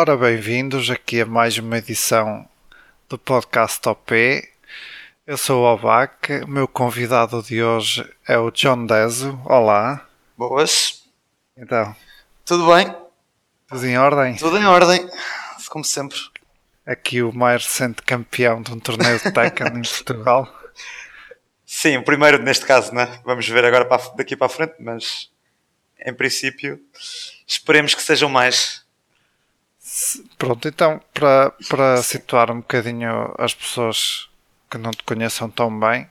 Ora, bem-vindos aqui a mais uma edição do podcast OP. Eu sou o Obac, o meu convidado de hoje é o John Deso. Olá. Boas. Então, Tudo bem? tudo em ordem? Tudo em ordem, como sempre. Aqui o mais recente campeão de um torneio de Tekken em Portugal. Sim, o primeiro neste caso, né? Vamos ver agora para daqui para a frente, mas em princípio esperemos que sejam mais. Pronto, então, para, para situar um bocadinho as pessoas que não te conheçam tão bem,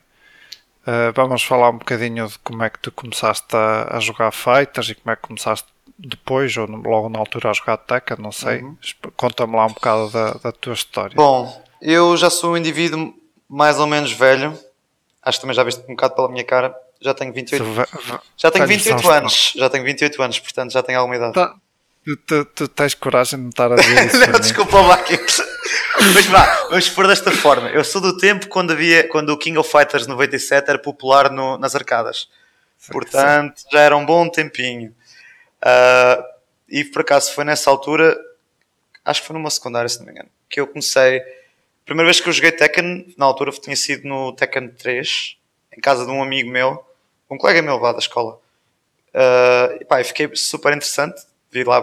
eh, vamos falar um bocadinho de como é que tu começaste a, a jogar Fighters e como é que começaste depois ou logo na altura a jogar Tekken, não sei. Esp- Conta-me lá um bocado da, da tua história. Bom, eu já sou um indivíduo mais ou menos velho. Acho que também já viste um bocado pela minha cara. Já tenho 28, Se ve- ve- já tenho velhos são 28 os anos. Já tenho 28 anos, portanto já tenho alguma idade. Tá. Tu, tu- tens coragem de me estar a dizer isso? Não, mim? desculpa lá. Mas vá, vamos pôr desta forma. Eu sou do tempo quando havia, quando o King of Fighters 97 era popular no- nas arcadas. Portanto, já era um bom tempinho. Ah, e por acaso foi nessa altura, acho que foi numa secundária, se não me engano, que eu comecei. A primeira vez que eu joguei Tekken, na altura tinha sido no Tekken 3, em casa de um amigo meu, um colega meu lá da escola. Ah, e pá, fiquei super interessante. Vi lá.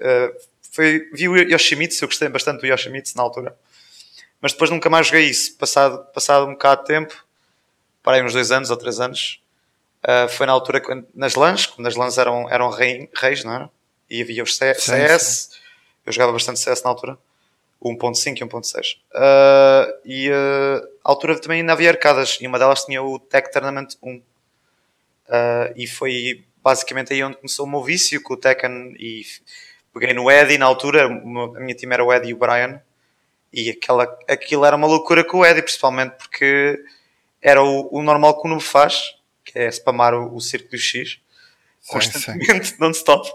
ah, foi, vi o Yoshimitsu, eu gostei bastante do Yoshimitsu na altura. Mas depois nunca mais joguei isso. Passado, passado um bocado de tempo, parei uns dois anos ou três anos, Uh, foi na altura quando, nas LANs, quando as LANs eram, eram rei- reis, não era? E havia os C- Sim, CS, eu jogava bastante CS na altura, o 1.5 e 1.6. Uh, e uh, à altura também ainda havia arcadas, e uma delas tinha o Tech Tournament 1. Uh, e foi basicamente aí onde começou o meu vício com o Tekken, e peguei no Eddie na altura, a minha time era o Eddie e o Brian, e aquela, aquilo era uma loucura com o Eddie, principalmente porque era o, o normal que o noob faz, que é spamar o, o círculo X constantemente, non-stop,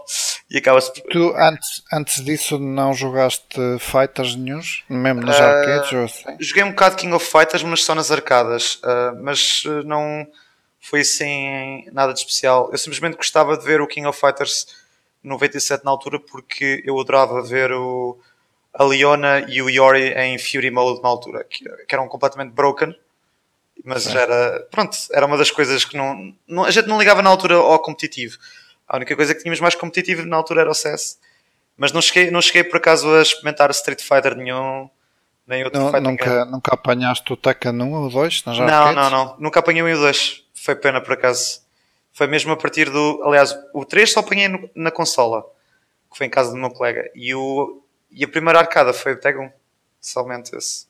e acaba-se por... Tu antes, antes disso não jogaste Fighters nenhums? Mesmo nos Ah, arcades ou assim? Joguei um bocado King of Fighters, mas só nas arcadas, ah, mas ah, não foi assim nada de especial. Eu simplesmente gostava de ver o King of Fighters 97 na altura porque eu adorava ver o, a Leona e o Yori em Fury Mode na altura, que, que eram completamente broken. Mas Certo. era, pronto, era uma das coisas que não, não- a gente não ligava na altura ao competitivo. A única coisa que tínhamos mais competitivo na altura era o CS. Mas não cheguei, não cheguei por acaso a experimentar Street Fighter nenhum, nem outro game. nunca, nunca apanhaste o Tekken 1 ou 2 nas Não, arcades? não, não. Nunca apanhei o 1 o 2. Foi pena por acaso. Foi mesmo a partir do. Aliás, o 3 só apanhei no- na consola, que foi em casa do meu colega. E, o, e a primeira arcada foi o Tag 1. Somente esse.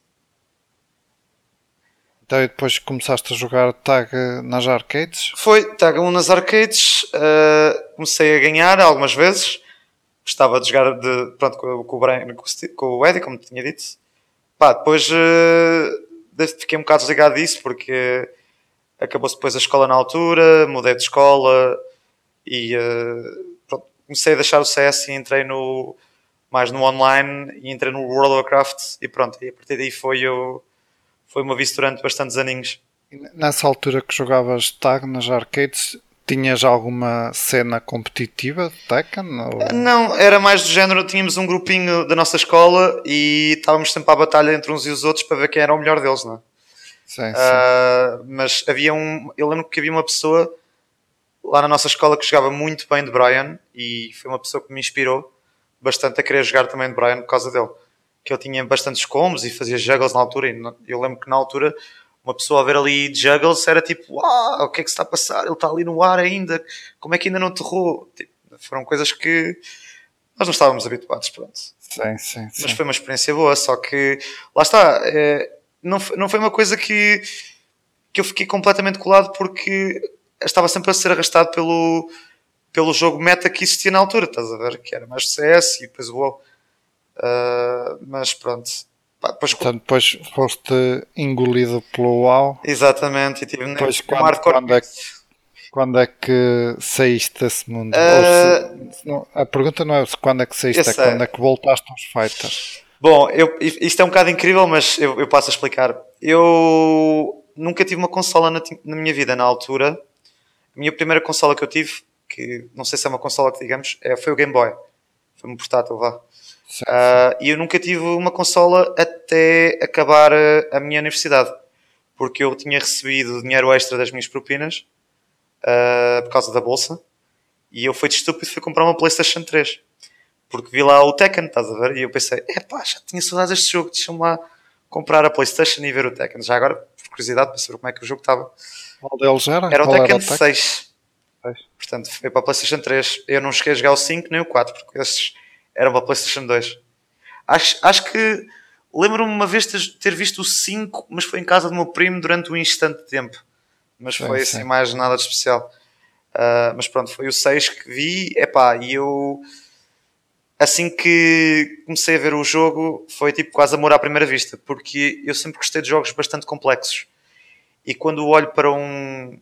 Então e depois começaste a jogar tag nas arcades? Foi Tag 1 nas arcades. uh, comecei a ganhar algumas vezes. Gostava de jogar de, pronto, com, com o Brian, com, o Steve- com o Eddie, como tinha dito. Pá, depois uh, fiquei um bocado desligado disso porque acabou-se depois a escola na altura, mudei de escola e uh, pronto, comecei a deixar o CS e entrei no mais no online e entrei no World of Warcraft e pronto, e a partir daí foi, o, foi uma vício durante bastantes aninhos. Nessa altura que jogavas tag nas arcades, tinhas alguma cena competitiva de Tekken? Ou... Não, era mais do género, tínhamos um grupinho da nossa escola e estávamos sempre à batalha entre uns e os outros para ver quem era o melhor deles, não é? Sim, sim. Ah, mas havia um. Eu lembro que havia uma pessoa lá na nossa escola que jogava muito bem de Brian e foi uma pessoa que me inspirou bastante a querer jogar também de Brian por causa dele. Que ele tinha bastantes combos e fazia juggles na altura. E eu lembro que na altura uma pessoa a ver ali juggles era tipo: Uau, o que é que se está a passar? Ele está ali no ar ainda, como é que ainda não aterrou? Tipo, foram coisas que nós não estávamos habituados, pronto. sim, sim, sim. Mas foi uma experiência boa, só que lá está, é, não, foi- não foi uma coisa que, que eu fiquei completamente colado porque estava sempre a ser arrastado pelo, pelo jogo meta que existia na altura, estás a ver? Que era mais CS e depois o WoW. Ah, mas pronto. Pá, depois, Portanto, depois foste engolido pelo WoW. exatamente, e tive Depois um quando, quando, é que, quando é que saíste desse mundo? Ou se- não, a pergunta não é quando é que saíste, é quando é que voltaste aos fighters. Bom, eu, isto é um bocado incrível, mas eu, eu passo a explicar. Eu nunca tive uma consola na, na minha vida na altura. A minha primeira consola que eu tive, que não sei se é uma consola que digamos, é, foi o Game Boy. Foi um portátil, vá. Uh, e eu nunca tive uma consola até acabar a, a, minha universidade, porque eu tinha recebido dinheiro extra das minhas propinas uh, por causa da bolsa, e eu fui de estúpido fui comprar uma PlayStation 3 porque vi lá o Tekken, estás a ver? E eu pensei, é pá, já tinha saudades deste jogo, deixa-me lá comprar a PlayStation e ver o Tekken. Já agora, por curiosidade, para saber como é que o jogo estava. Qual deles era? Era o Tekken, era o Tekken 6. 6. Portanto, foi para a PlayStation 3. Eu não cheguei a jogar o 5 nem o 4, porque esses eram para a PlayStation 2. Acho, acho que lembro-me uma vez de ter visto o 5, mas foi em casa do meu primo durante um instante de tempo. Mas sim, foi assim mais nada de especial. Uh, mas pronto, foi o 6 que vi, epá, e eu assim que comecei a ver o jogo, foi tipo quase amor à primeira vista, porque eu sempre gostei de jogos bastante complexos. E quando olho para um,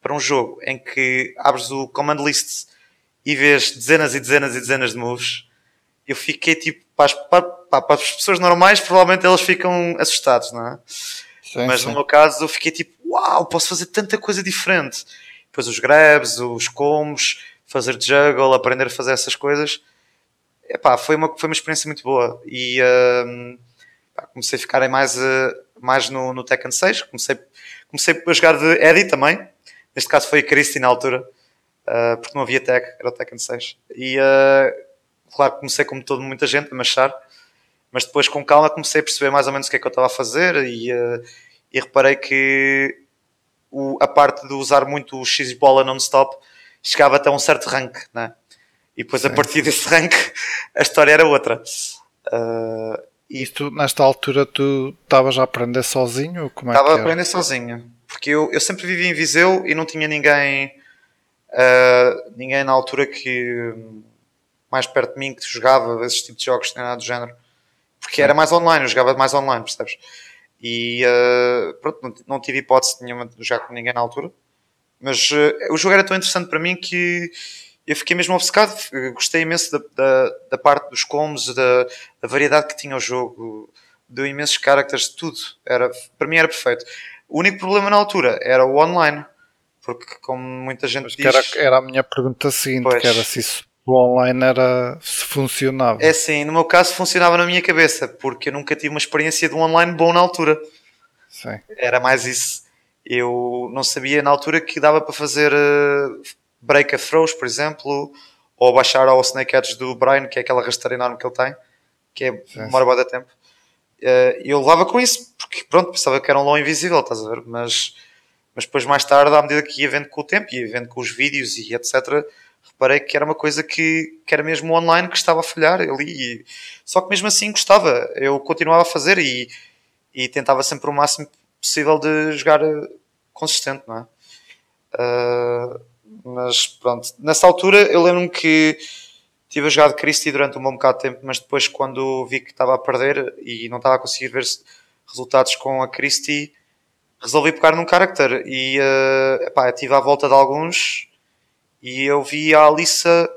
para um jogo em que abres o command list e vês dezenas e dezenas e dezenas de moves, eu fiquei tipo, para as, para, para as pessoas normais, provavelmente elas ficam assustadas, não é? Sim, Mas sim. no meu caso, eu fiquei tipo, uau, posso fazer tanta coisa diferente. Depois os grabs, os combos, fazer juggle, aprender a fazer essas coisas epá, foi, uma, foi uma experiência muito boa e uh, comecei a ficar mais, uh, mais no, no Tekken 6. Comecei, comecei a jogar de Eddie também. Neste caso foi a Christie na altura, uh, porque não havia Tek, era o Tekken 6. E ah, claro, comecei como todo, muita gente a machar, mas depois com calma comecei a perceber mais ou menos o que é que eu estava a fazer e, e reparei que o, a parte de usar muito o X-Bola non-stop chegava até um certo rank, né? E depois, Sim. a partir desse rank, a história era outra. Uh, e tu, nesta altura, tu estavas a aprender sozinho? Como é Estava a aprender sozinho. Porque eu, eu sempre vivi em Viseu e não tinha ninguém, uh, ninguém na altura que mais perto de mim que jogava esse tipo de jogos, nem nada do género. Porque Sim. era mais online, eu jogava mais online, percebes? E uh, pronto, não, não, tive hipótese nenhuma de jogar com ninguém na altura. Mas o jogo era tão interessante para mim que eu fiquei mesmo obcecado. Gostei imenso da, da, da parte dos combos, da, da, variedade que tinha o jogo, deu imensos characters, tudo. Era, para mim era perfeito. O único problema na altura era o online, porque como muita gente diz... Era, era a minha pergunta seguinte, pois, que era se isso o online era se funcionava. É sim, no meu caso funcionava na minha cabeça, porque eu nunca tive uma experiência de um online bom na altura. Sim. Era mais isso. Eu não sabia na altura que dava para fazer uh, break a throws, por exemplo, ou baixar ao snake edge do Brian, que é aquela rasteira enorme que ele tem, que é demora boa tempo. Uh, eu levava com isso, porque pronto, pensava que era um low invisível, estás a ver? Mas, mas depois, mais tarde, à medida que ia vendo com o tempo, ia vendo com os vídeos e etc., reparei que era uma coisa que, que era mesmo online que estava a falhar ali. E, só que mesmo assim gostava, eu continuava a fazer e, e tentava sempre o máximo possível de jogar eh, consistente, não é? Uh, mas pronto, nessa altura eu lembro-me que tive a jogar de Christie durante um bom bocado de tempo, mas depois quando vi que estava a perder e não estava a conseguir ver resultados com a Christie, resolvi pegar num character e uh, epá, tive à volta de alguns e eu vi a Alissa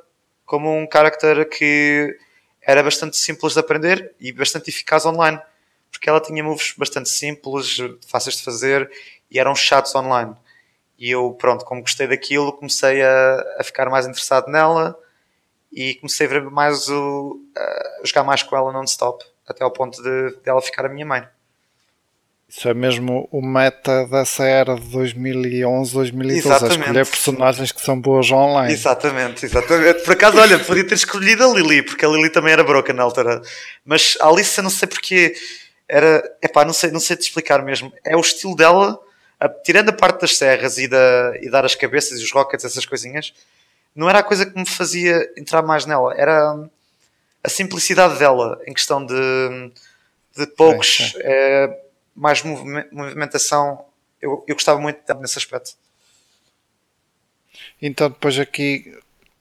como um character que era bastante simples de aprender e bastante eficaz online, porque ela tinha moves bastante simples, fáceis de fazer e eram chatos online. E eu, pronto, como gostei daquilo, comecei a, a ficar mais interessado nela e comecei a ver mais o, a jogar mais com ela non-stop, até ao ponto de, de ela ficar a minha mãe. Isso é mesmo o meta dessa era de 2011, 2012, exatamente. escolher personagens que são boas online. Exatamente, exatamente. Por acaso, olha, podia ter escolhido a Lily, porque a Lily também era broca na altura. Mas a Alice, não sei porque, era, epá, não sei, não sei te explicar mesmo. É o estilo dela, a, tirando a parte das serras e, da, e dar as cabeças e os rockets, essas coisinhas, não era a coisa que me fazia entrar mais nela, era a simplicidade dela em questão de, de poucos, é, mais movimentação. Eu, eu gostava muito nesse aspecto. Então, depois aqui,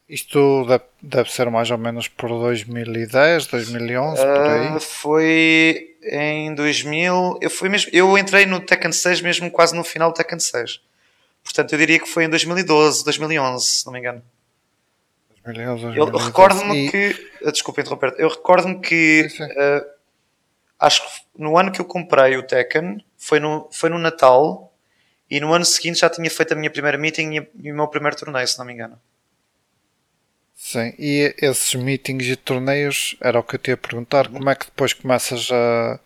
isto deve, deve ser mais ou menos por 2010, 2011, uh, por aí? Ah, foi em 2000. Eu, fui mesmo, eu entrei no Tekken 6 mesmo quase no final do Tekken 6. Portanto, eu diria que foi em 2012, 2011, se não me engano. 2011, 2011. Eu recordo-me e... que. Ah, desculpa interromper. Eu recordo-me que. Uh, acho que no ano que eu comprei o Tekken foi no, foi no Natal e no ano seguinte já tinha feito a minha primeira meeting e, e o meu primeiro torneio, se não me engano. Sim, e esses meetings e torneios era o que eu te ia perguntar. Como é que depois começas a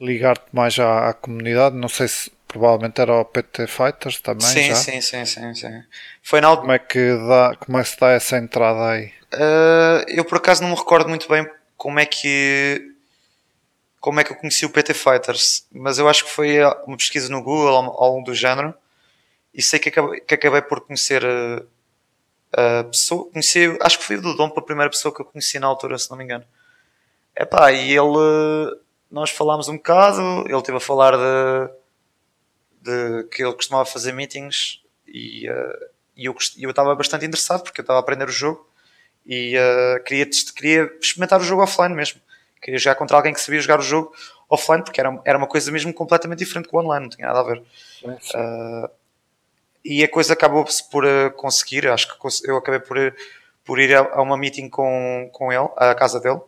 ligar-te mais à, à, comunidade? Não sei se provavelmente era o PT Fighters também. Sim, já. sim, sim, sim, sim. Foi na... como, é que dá, como é que se dá essa entrada aí? Uh, eu por acaso não me recordo muito bem como é que como é que eu conheci o PT Fighters, mas eu acho que foi uma pesquisa no Google ou algo do género e sei que acabei, que acabei por conhecer uh, pessoa, conheci, acho que foi o Dom para a primeira pessoa que eu conheci na altura, se não me engano. Epá, e ele, nós falámos um bocado, ele esteve a falar de, de que ele costumava fazer meetings e, uh, e eu, eu estava bastante interessado porque eu estava a aprender o jogo e uh, queria, queria experimentar o jogo offline mesmo. Queria jogar contra alguém que sabia jogar o jogo offline porque era, era uma coisa mesmo completamente diferente com o online, não tinha nada a ver. Uh, e a coisa acabou-se por uh, conseguir. Acho que eu acabei por, por ir a, uma meeting com, com ele, à casa dele.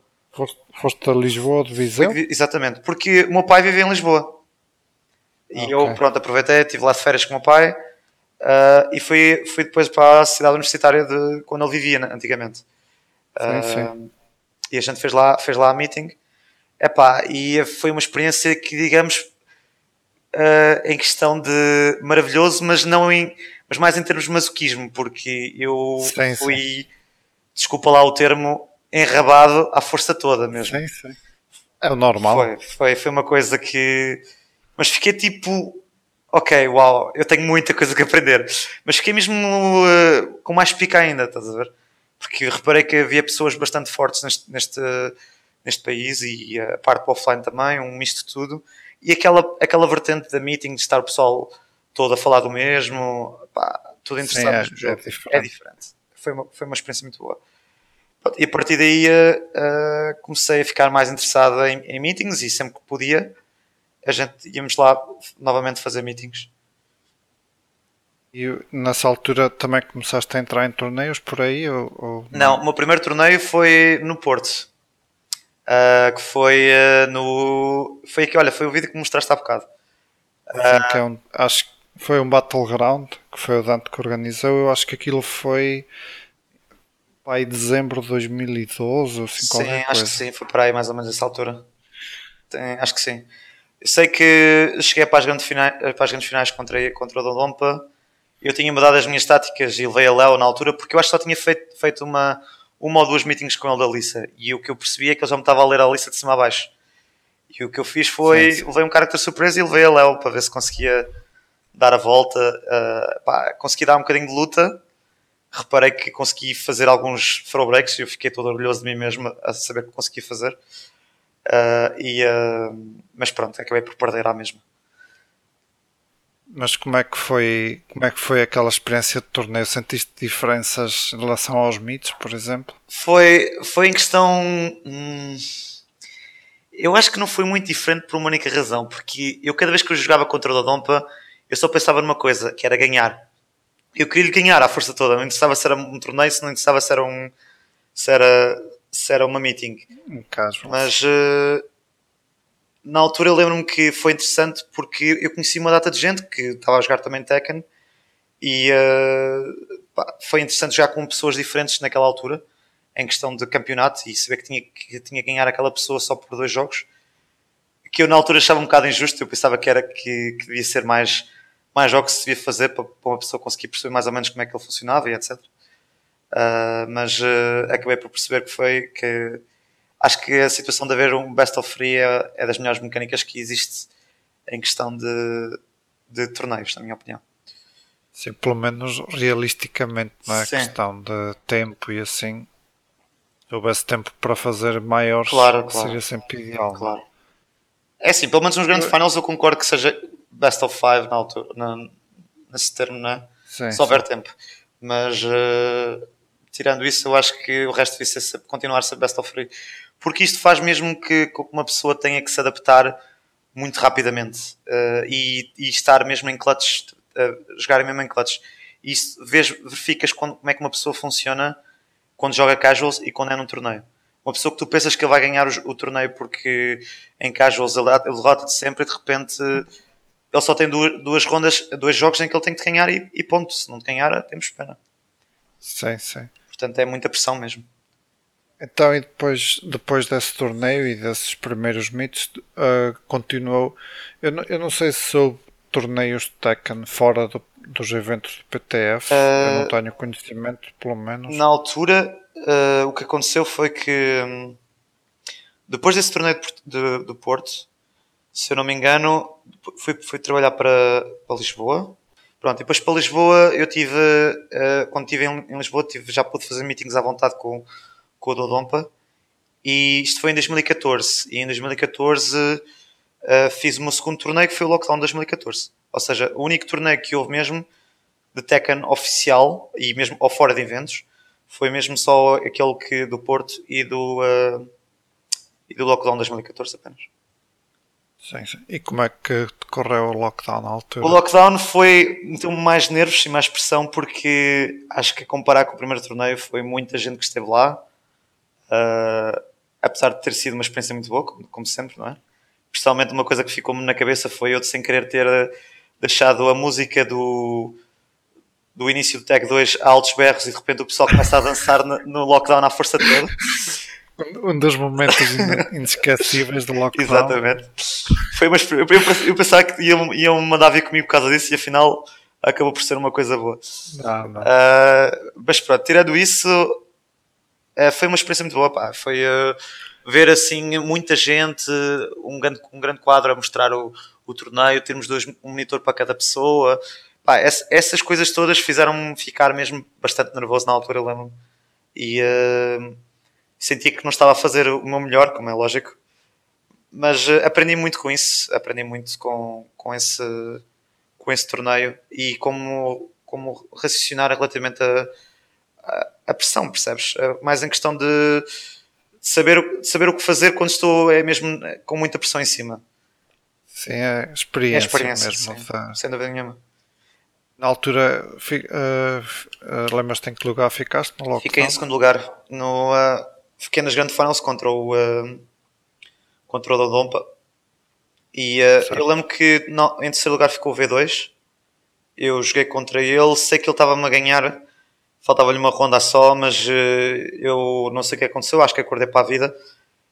Foste, a Lisboa de Viseu? Foi, exatamente, porque o meu pai vive em Lisboa. E okay. eu, pronto, aproveitei, estive lá de férias com o meu pai uh, e fui, fui depois para a cidade universitária de quando ele vivia antigamente. Sim, sim. E a gente fez lá, fez lá a meeting. Epá, e foi uma experiência que, digamos, uh, em questão de maravilhoso, mas não em, mas mais em termos de masoquismo, porque eu sim, fui, sim. desculpa lá o termo, enrabado à força toda mesmo. Sim, sim. É o normal. Foi, foi, foi uma coisa que. Mas fiquei tipo. Ok, uau, eu tenho muita coisa que aprender. Mas fiquei mesmo uh, com mais pica ainda, estás a ver? Porque reparei que havia pessoas bastante fortes neste, neste, neste país e a parte offline também, um misto de tudo e aquela, aquela vertente da meeting de estar o pessoal todo a falar do mesmo, pá, tudo interessante Sim, é, é, diferente. é, diferente. Foi uma, foi uma experiência muito boa. E a partir daí uh, comecei a ficar mais interessado em, em, meetings e sempre que podia a gente íamos lá novamente fazer meetings. E nessa altura também começaste a entrar em torneios por aí? Ou, ou... Não, o meu primeiro torneio foi no Porto. Uh, que foi uh, no. Foi aqui, olha, foi o vídeo que mostraste há bocado. Uh, é um, acho que foi um Battleground, que foi o Dante que organizou. Eu acho que aquilo foi aí dezembro de 2012 ou assim, Sim, acho coisa. que sim, foi para aí mais ou menos essa altura. Tem, acho que sim. Eu sei que cheguei para as grandes finais, para as grandes finais contra, contra o Dodonpa. Eu tinha mudado as minhas táticas e levei a Léo na altura porque eu acho que só tinha feito, feito uma uma ou duas meetings com ele da Lisa e o que eu percebi é que ele já me estava a ler a lista de cima a baixo. E o que eu fiz foi, sim, sim. levei um character surpresa e levei a Léo para ver se conseguia dar a volta, uh, pá, consegui dar um bocadinho de luta, reparei que consegui fazer alguns throw breaks e eu fiquei todo orgulhoso de mim mesmo a saber que consegui fazer. Uh, e, uh, mas pronto, acabei por perder à mesma. Mas como é que foi, como é que foi aquela experiência de torneio? Sentiste diferenças em relação aos mitos, por exemplo? Foi, foi em questão. Hum, eu acho que não foi muito diferente por uma única razão, porque eu cada vez que eu jogava contra o Dodonpa, eu só pensava numa coisa, que era ganhar. Eu queria lhe ganhar à força toda, não interessava se era um torneio, se não interessava se era um se era, se era uma meeting. Um caso. Mas uh, na altura eu lembro-me que foi interessante porque eu conheci uma data de gente que estava a jogar também Tekken e uh, pá, foi interessante jogar com pessoas diferentes naquela altura em questão de campeonato e saber que tinha que tinha que ganhar aquela pessoa só por dois jogos que eu na altura achava um bocado injusto eu pensava que era que, que devia ser mais mais jogos que se devia fazer para, para, uma pessoa conseguir perceber mais ou menos como é que ele funcionava e etc uh, mas uh, acabei por perceber que foi que acho que a situação de haver um best of free é, é das melhores mecânicas que existe em questão de, de torneios, na minha opinião. Sim, pelo menos realisticamente, não é? Questão de tempo e assim. Se houvesse tempo para fazer maiores, claro, claro. seria sempre ideal. É? Claro. É assim, pelo menos nos grandes finals eu concordo que seja best of five na altura, na, nesse termo, não é? Sim, Se houver sim. tempo. Mas uh, tirando isso, eu acho que o resto devia ser, continuar a ser best of free porque isto faz mesmo que, uma pessoa tenha que se adaptar muito rapidamente uh, e, e, estar mesmo em clutches, uh, jogar mesmo em clutches. E isso vês, verificas quando, como é que uma pessoa funciona quando joga casuals e quando é num torneio. Uma pessoa que tu pensas que ele vai ganhar o, o torneio porque em casuals ele, ele derrota-te sempre e de repente ele só tem duas, duas rondas, dois jogos em que ele tem que ganhar e, e ponto. Se não te ganhar, temos pena. Sim, sim. Portanto, é muita pressão mesmo. Então, e depois, depois desse torneio e desses primeiros mitos, uh, continuou. Eu não, eu não sei se soube torneios de Tekken fora do, dos eventos do PTF. Uh, eu não tenho conhecimento, pelo menos. Na altura, uh, o que aconteceu foi que um, depois desse torneio de, de, de, Porto, se eu não me engano, fui, fui trabalhar para, para Lisboa. Pronto, e depois para Lisboa eu tive, uh, quando estive em, em Lisboa, tive, já pude fazer meetings à vontade com com o Dodonpa. E isto foi em 2014. E em 2014 uh, eh, fiz o meu segundo torneio que foi o Lockdown 2014. Ou seja, o único torneio que houve mesmo de Tekken oficial e mesmo ou fora de eventos foi mesmo só aquele que do Porto e do, uh, e do Lockdown 2014 apenas. Sim, sim. E como é que decorreu o lockdown na altura? O lockdown foi então, mais nervos e mais pressão porque acho que a comparar com o primeiro torneio foi muita gente que esteve lá Uh, apesar de ter sido uma experiência muito boa, como, como sempre, não é? Principalmente uma coisa que ficou-me na cabeça foi eu, sem querer ter deixado a música do, do início do Tag 2 a altos berros e de repente o pessoal começa a dançar no, lockdown à força toda. Um dos momentos inesquecíveis do lockdown. Exatamente. Foi uma, eu, eu pensava que iam, iam mandar vir comigo por causa disso e afinal acabou por ser uma coisa boa. Não, não. Uh, mas pronto, tirando isso, foi uma experiência muito boa. Pá. Foi uh, ver assim muita gente, um grande, um grande quadro a mostrar o, o torneio, termos dois, um monitor para cada pessoa. Pá, essa, essas coisas todas fizeram-me ficar mesmo bastante nervoso na altura, lembro-me. E uh, sentia que não estava a fazer o meu melhor, como é lógico. Mas aprendi muito com isso, aprendi muito com, com, esse, com esse torneio e como, como raciocinar relativamente a, a pressão, percebes? É mais em questão de saber, saber o que fazer quando estou é mesmo com muita pressão em cima. Sim, é experiência, é experiência mesmo. Sim, tá. sem dúvida nenhuma. Na altura, uh, uh, lembras-te em que lugar ficaste no lockdown? Fiquei em segundo lugar. No, uh, fiquei nas grandes finals contra o, uh, contra o Dodonpa. E uh, eu lembro que não, em terceiro lugar ficou o V2. Eu joguei contra ele, sei que ele estava-me a ganhar faltava-lhe uma ronda só, mas uh, eu não sei o que aconteceu, acho que acordei para a vida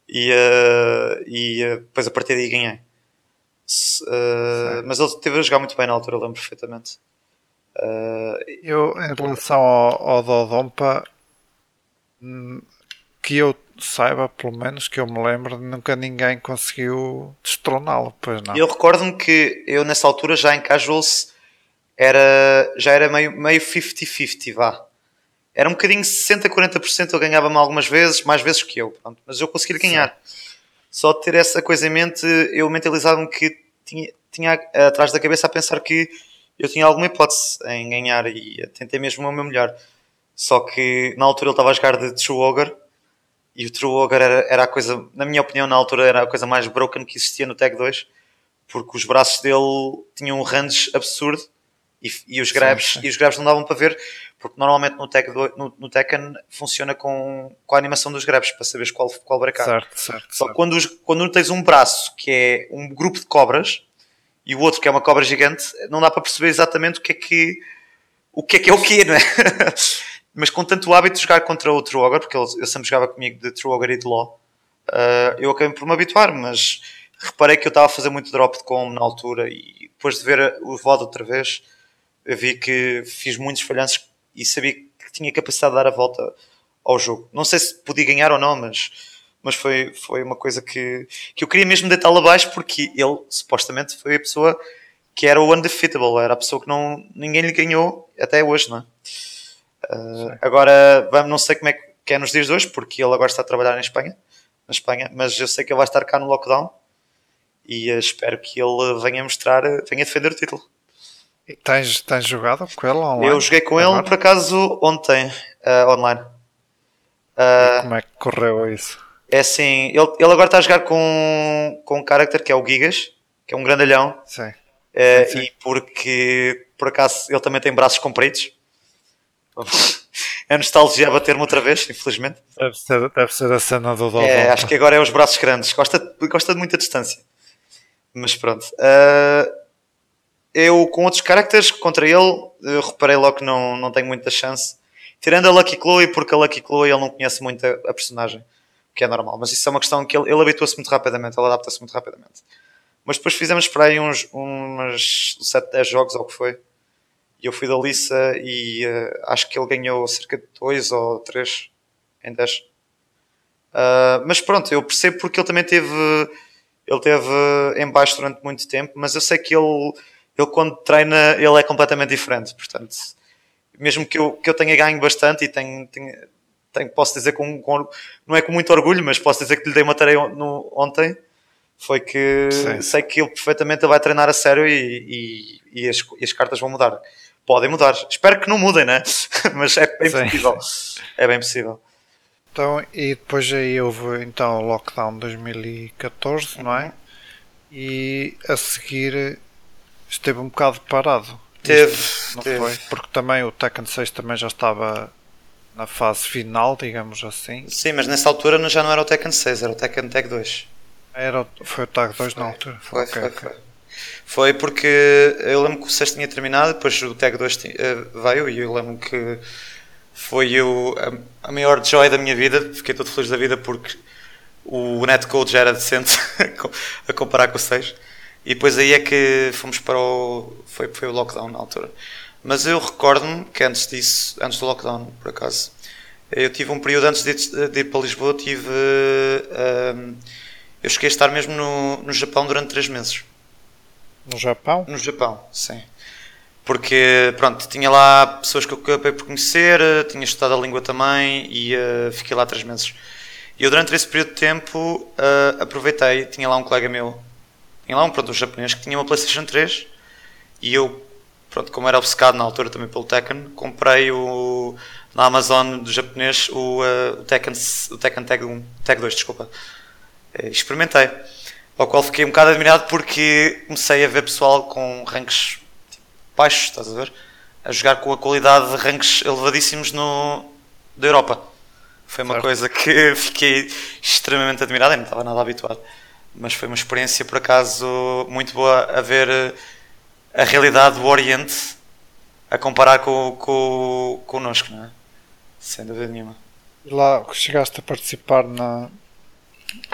e, uh, e uh, depois a partir daí ganhei. mas ele teve a jogar muito bem na altura, lembro perfeitamente. eu, em relação ao, ao Dodompa, hum, que eu saiba, pelo menos que eu me lembro, nunca ninguém conseguiu destroná-lo, pois não. Eu recordo-me que eu nessa altura já em Casuals era, já era meio 50-50, meio vá era um bocadinho 60, 40%, ele ganhava-me algumas vezes, mais vezes que eu, pronto, mas eu consegui ganhar. Sim. Só ter essa coisa em mente, eu mentalizava-me que tinha, tinha atrás da cabeça a pensar que eu tinha alguma hipótese em ganhar e tentei mesmo o meu melhor. Só que na altura ele estava a jogar de True Ogre e o True Ogre era, era a coisa, na minha opinião, na altura era a coisa mais broken que existia no Tag 2 porque os braços dele tinham um range absurdo e, e os grabs, sim, sim. e os grabs não davam para ver porque normalmente no, tech, no, no Tekken funciona com, com a animação dos grabs para saberes qual, qual brecar. Certo, certo. Só certo. Quando, quando tens um braço que é um grupo de cobras e o outro que é uma cobra gigante, não dá para perceber exatamente o que é que o que é que é o que, não é? Mas com tanto hábito de jogar contra o True Ogre, porque eu, eu sempre jogava comigo de True Ogre e de Law, uh, eu acabei por me habituar, mas reparei que eu estava a fazer muito drop de combo na altura e depois de ver o VOD outra vez, eu vi que fiz muitos falhanços e sabia que tinha capacidade de dar a volta ao jogo. Não sei se podia ganhar ou não, mas, mas foi, foi uma coisa que, que eu queria mesmo deitá-lo abaixo porque ele supostamente foi a pessoa que era o undefeatable, era a pessoa que não, ninguém lhe ganhou até hoje, não é? Uh, agora, vamos, não sei como é que é nos dias de hoje, porque ele agora está a trabalhar em Espanha, na Espanha, mas eu sei que ele vai estar cá no lockdown e uh, espero que ele venha mostrar, venha defender o título. E tens, tens jogado com ele online? Eu joguei com agora? ele por acaso ontem, uh, online. Uh, como é que correu isso? É assim, ele, ele agora está a jogar com, com um character que é o Gigas, que é um grandalhão. Sim. Uh, sim. E porque por acaso ele também tem braços compridos. a nostalgia a bater-me outra vez, infelizmente. Deve ser, deve ser a cena do Dodô. É, acho que agora é os braços grandes. Gosta, gosta de muita distância. Mas pronto. Uh, eu com outros caracteres contra ele reparei logo que não, não tenho muita chance Tirando a Lucky Chloe, porque a Lucky Chloe ele não conhece muito a, a personagem, o que é normal. Mas isso é uma questão que ele, ele habitua-se muito rapidamente, ele adapta-se muito rapidamente. Mas depois fizemos para aí uns, uns 7, 10 jogos, ou o que foi. E eu fui da Lissa e uh, acho que ele ganhou cerca de 2 ou 3 em 10. Uh, mas pronto, eu percebo porque ele também teve. Ele teve em baixo durante muito tempo, mas eu sei que ele, ele quando treina, ele é completamente diferente. Portanto, mesmo que eu, que eu tenha ganho bastante e tenho, tenho, tenho posso dizer com, com, não é com muito orgulho, mas posso dizer que lhe dei uma tarefa no, ontem, foi que Sim. sei que ele perfeitamente vai treinar a sério e, e, e, as, e as cartas vão mudar podem mudar. Espero que não mudem, né? Mas é bem Sim. possível. É bem possível. Então, e depois aí houve então o lockdown 2014, não é? E a seguir esteve um bocado parado. Teve, Isto, não teve. foi? Porque também o Tekken 6 também já estava na fase final, digamos assim. Sim, mas nessa altura já não era o Tekken 6, era o Tekken Tag 2. Era, foi o Tag 2 na altura? Foi, okay, foi, okay. foi. Foi porque eu lembro que o 6 tinha terminado, depois o Tag 2 eh, veio e eu lembro que foi eu, a, maior joy da minha vida. Fiquei todo feliz da vida porque o netcode já era decente a comparar com o 6. E depois aí é que fomos para o. Foi, foi o lockdown na altura. Mas eu recordo-me que antes disso, antes do lockdown, por acaso, eu tive um período antes de, de ir para Lisboa, tive. Um, eu cheguei a estar mesmo no, no Japão durante 3 meses. No Japão? No Japão, sim. Porque, pronto, tinha lá pessoas que eu acabei por conhecer, tinha estudado a língua também e uh, fiquei lá três meses. E eu, durante esse período de tempo, uh, aproveitei, tinha lá um colega meu, tinha lá um, pronto, japonês que tinha uma PlayStation 3 e eu, pronto, como era obcecado na altura também pelo Tekken, comprei o, na Amazon do japonês o, uh, o, Tekken, o Tekken Tag 1, Tag 2, desculpa. experimentei. Ao qual fiquei um bocado admirado porque comecei a ver pessoal com ranks baixos, estás a ver? A jogar com a qualidade de ranks elevadíssimos no, da Europa. Foi uma coisa que fiquei extremamente admirado, e não estava nada habituado. Mas foi uma experiência, por acaso, muito boa a ver eh, a realidade do Oriente a comparar com, com, connosco, não é? Sem dúvida nenhuma. E lá chegaste a participar na,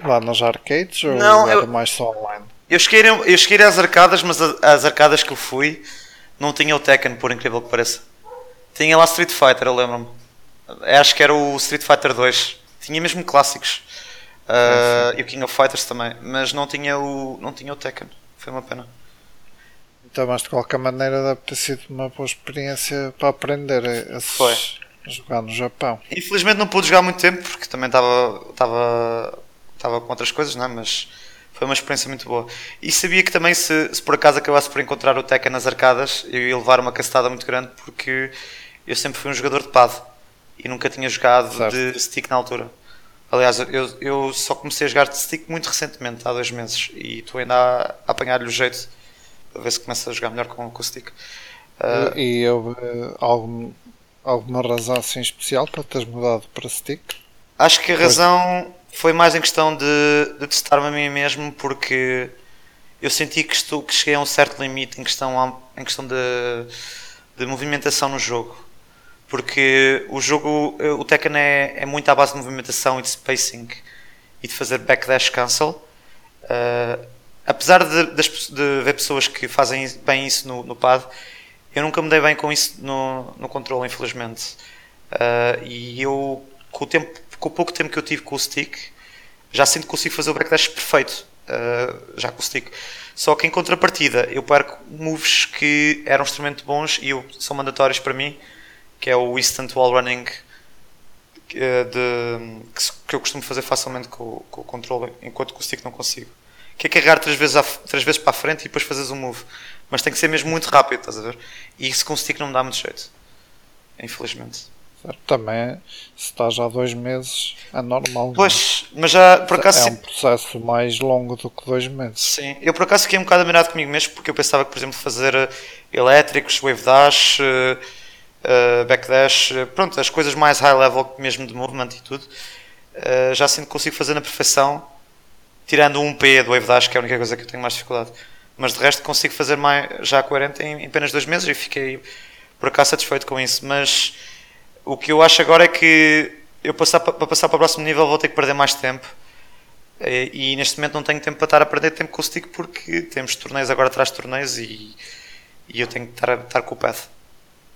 Lá nos arcades ou não, era eu, mais só online? Eu cheguei, eu cheguei às arcadas, mas as arcadas que eu fui não tinha o Tekken, por incrível que pareça. Tinha lá Street Fighter, eu lembro-me. Acho que era o Street Fighter 2. Tinha mesmo clássicos. Uh, e o King of Fighters também. Mas não tinha o, não tinha o Tekken. Foi uma pena. Então, mas de qualquer maneira deve ter sido uma boa experiência para aprender a, Foi. jogar no Japão. Infelizmente não pude jogar muito tempo porque também estava, estava estava com outras coisas, não é? mas foi uma experiência muito boa. E sabia que também, se, se por acaso acabasse por encontrar o Tekken nas arcadas, eu ia levar uma castada muito grande porque eu sempre fui um jogador de pad e nunca tinha jogado certo. de stick na altura. Aliás, eu, eu só comecei a jogar de stick muito recentemente, há dois meses, e estou ainda a, a apanhar-lhe o jeito para ver se começa a jogar melhor com, com o stick. Uh, e houve algum, alguma razão assim especial para teres mudado para stick? Acho que a razão foi mais em questão de, de testar-me a mim mesmo, porque eu senti que, estou, que cheguei a um certo limite em questão, em questão de, de movimentação no jogo. Porque o jogo, o Tekken é, é muito à base de movimentação e de spacing e de fazer backdash cancel. Uh, apesar de, de, de, ver pessoas que fazem bem isso no, no pad, eu nunca me dei bem com isso no, no controle, infelizmente. Uh, e eu, com o tempo com o pouco tempo que eu tive com o stick, já sinto que consigo fazer o backdash perfeito, uh, já com o stick. Só que em contrapartida, eu perco moves que eram extremamente bons e são mandatórios para mim, que é o instant wall running, uh, de, que, eu costumo fazer facilmente com, com o controle, enquanto com o stick não consigo. Que é carregar três vezes, a, três vezes para a frente e depois fazes um move. Mas tem que ser mesmo muito rápido, estás a ver? E isso com o stick não me dá muito jeito. Infelizmente. Também, se está já há dois meses, é normal. É? Pois, mas já por acaso. É um processo mais longo do que dois meses. Sim, eu por acaso fiquei um bocado admirado comigo mesmo, porque eu pensava que, por exemplo, fazer eh, elétricos, wave dash, uh, uh, backdash, pronto, as coisas mais high level mesmo de movement e tudo, uh, já sinto que consigo fazer na perfeição, tirando um P do wave dash, que é a única coisa que eu tenho mais dificuldade. Mas de resto consigo fazer mais, já coerente em, em apenas dois meses e fiquei por acaso satisfeito com isso. Mas o que eu acho agora é que eu passar, para passar para o próximo nível vou ter que perder mais tempo. E, e neste momento não tenho tempo para estar a perder tempo com o stick porque temos torneios agora atrás de torneios e, e eu tenho que estar, estar com o pad.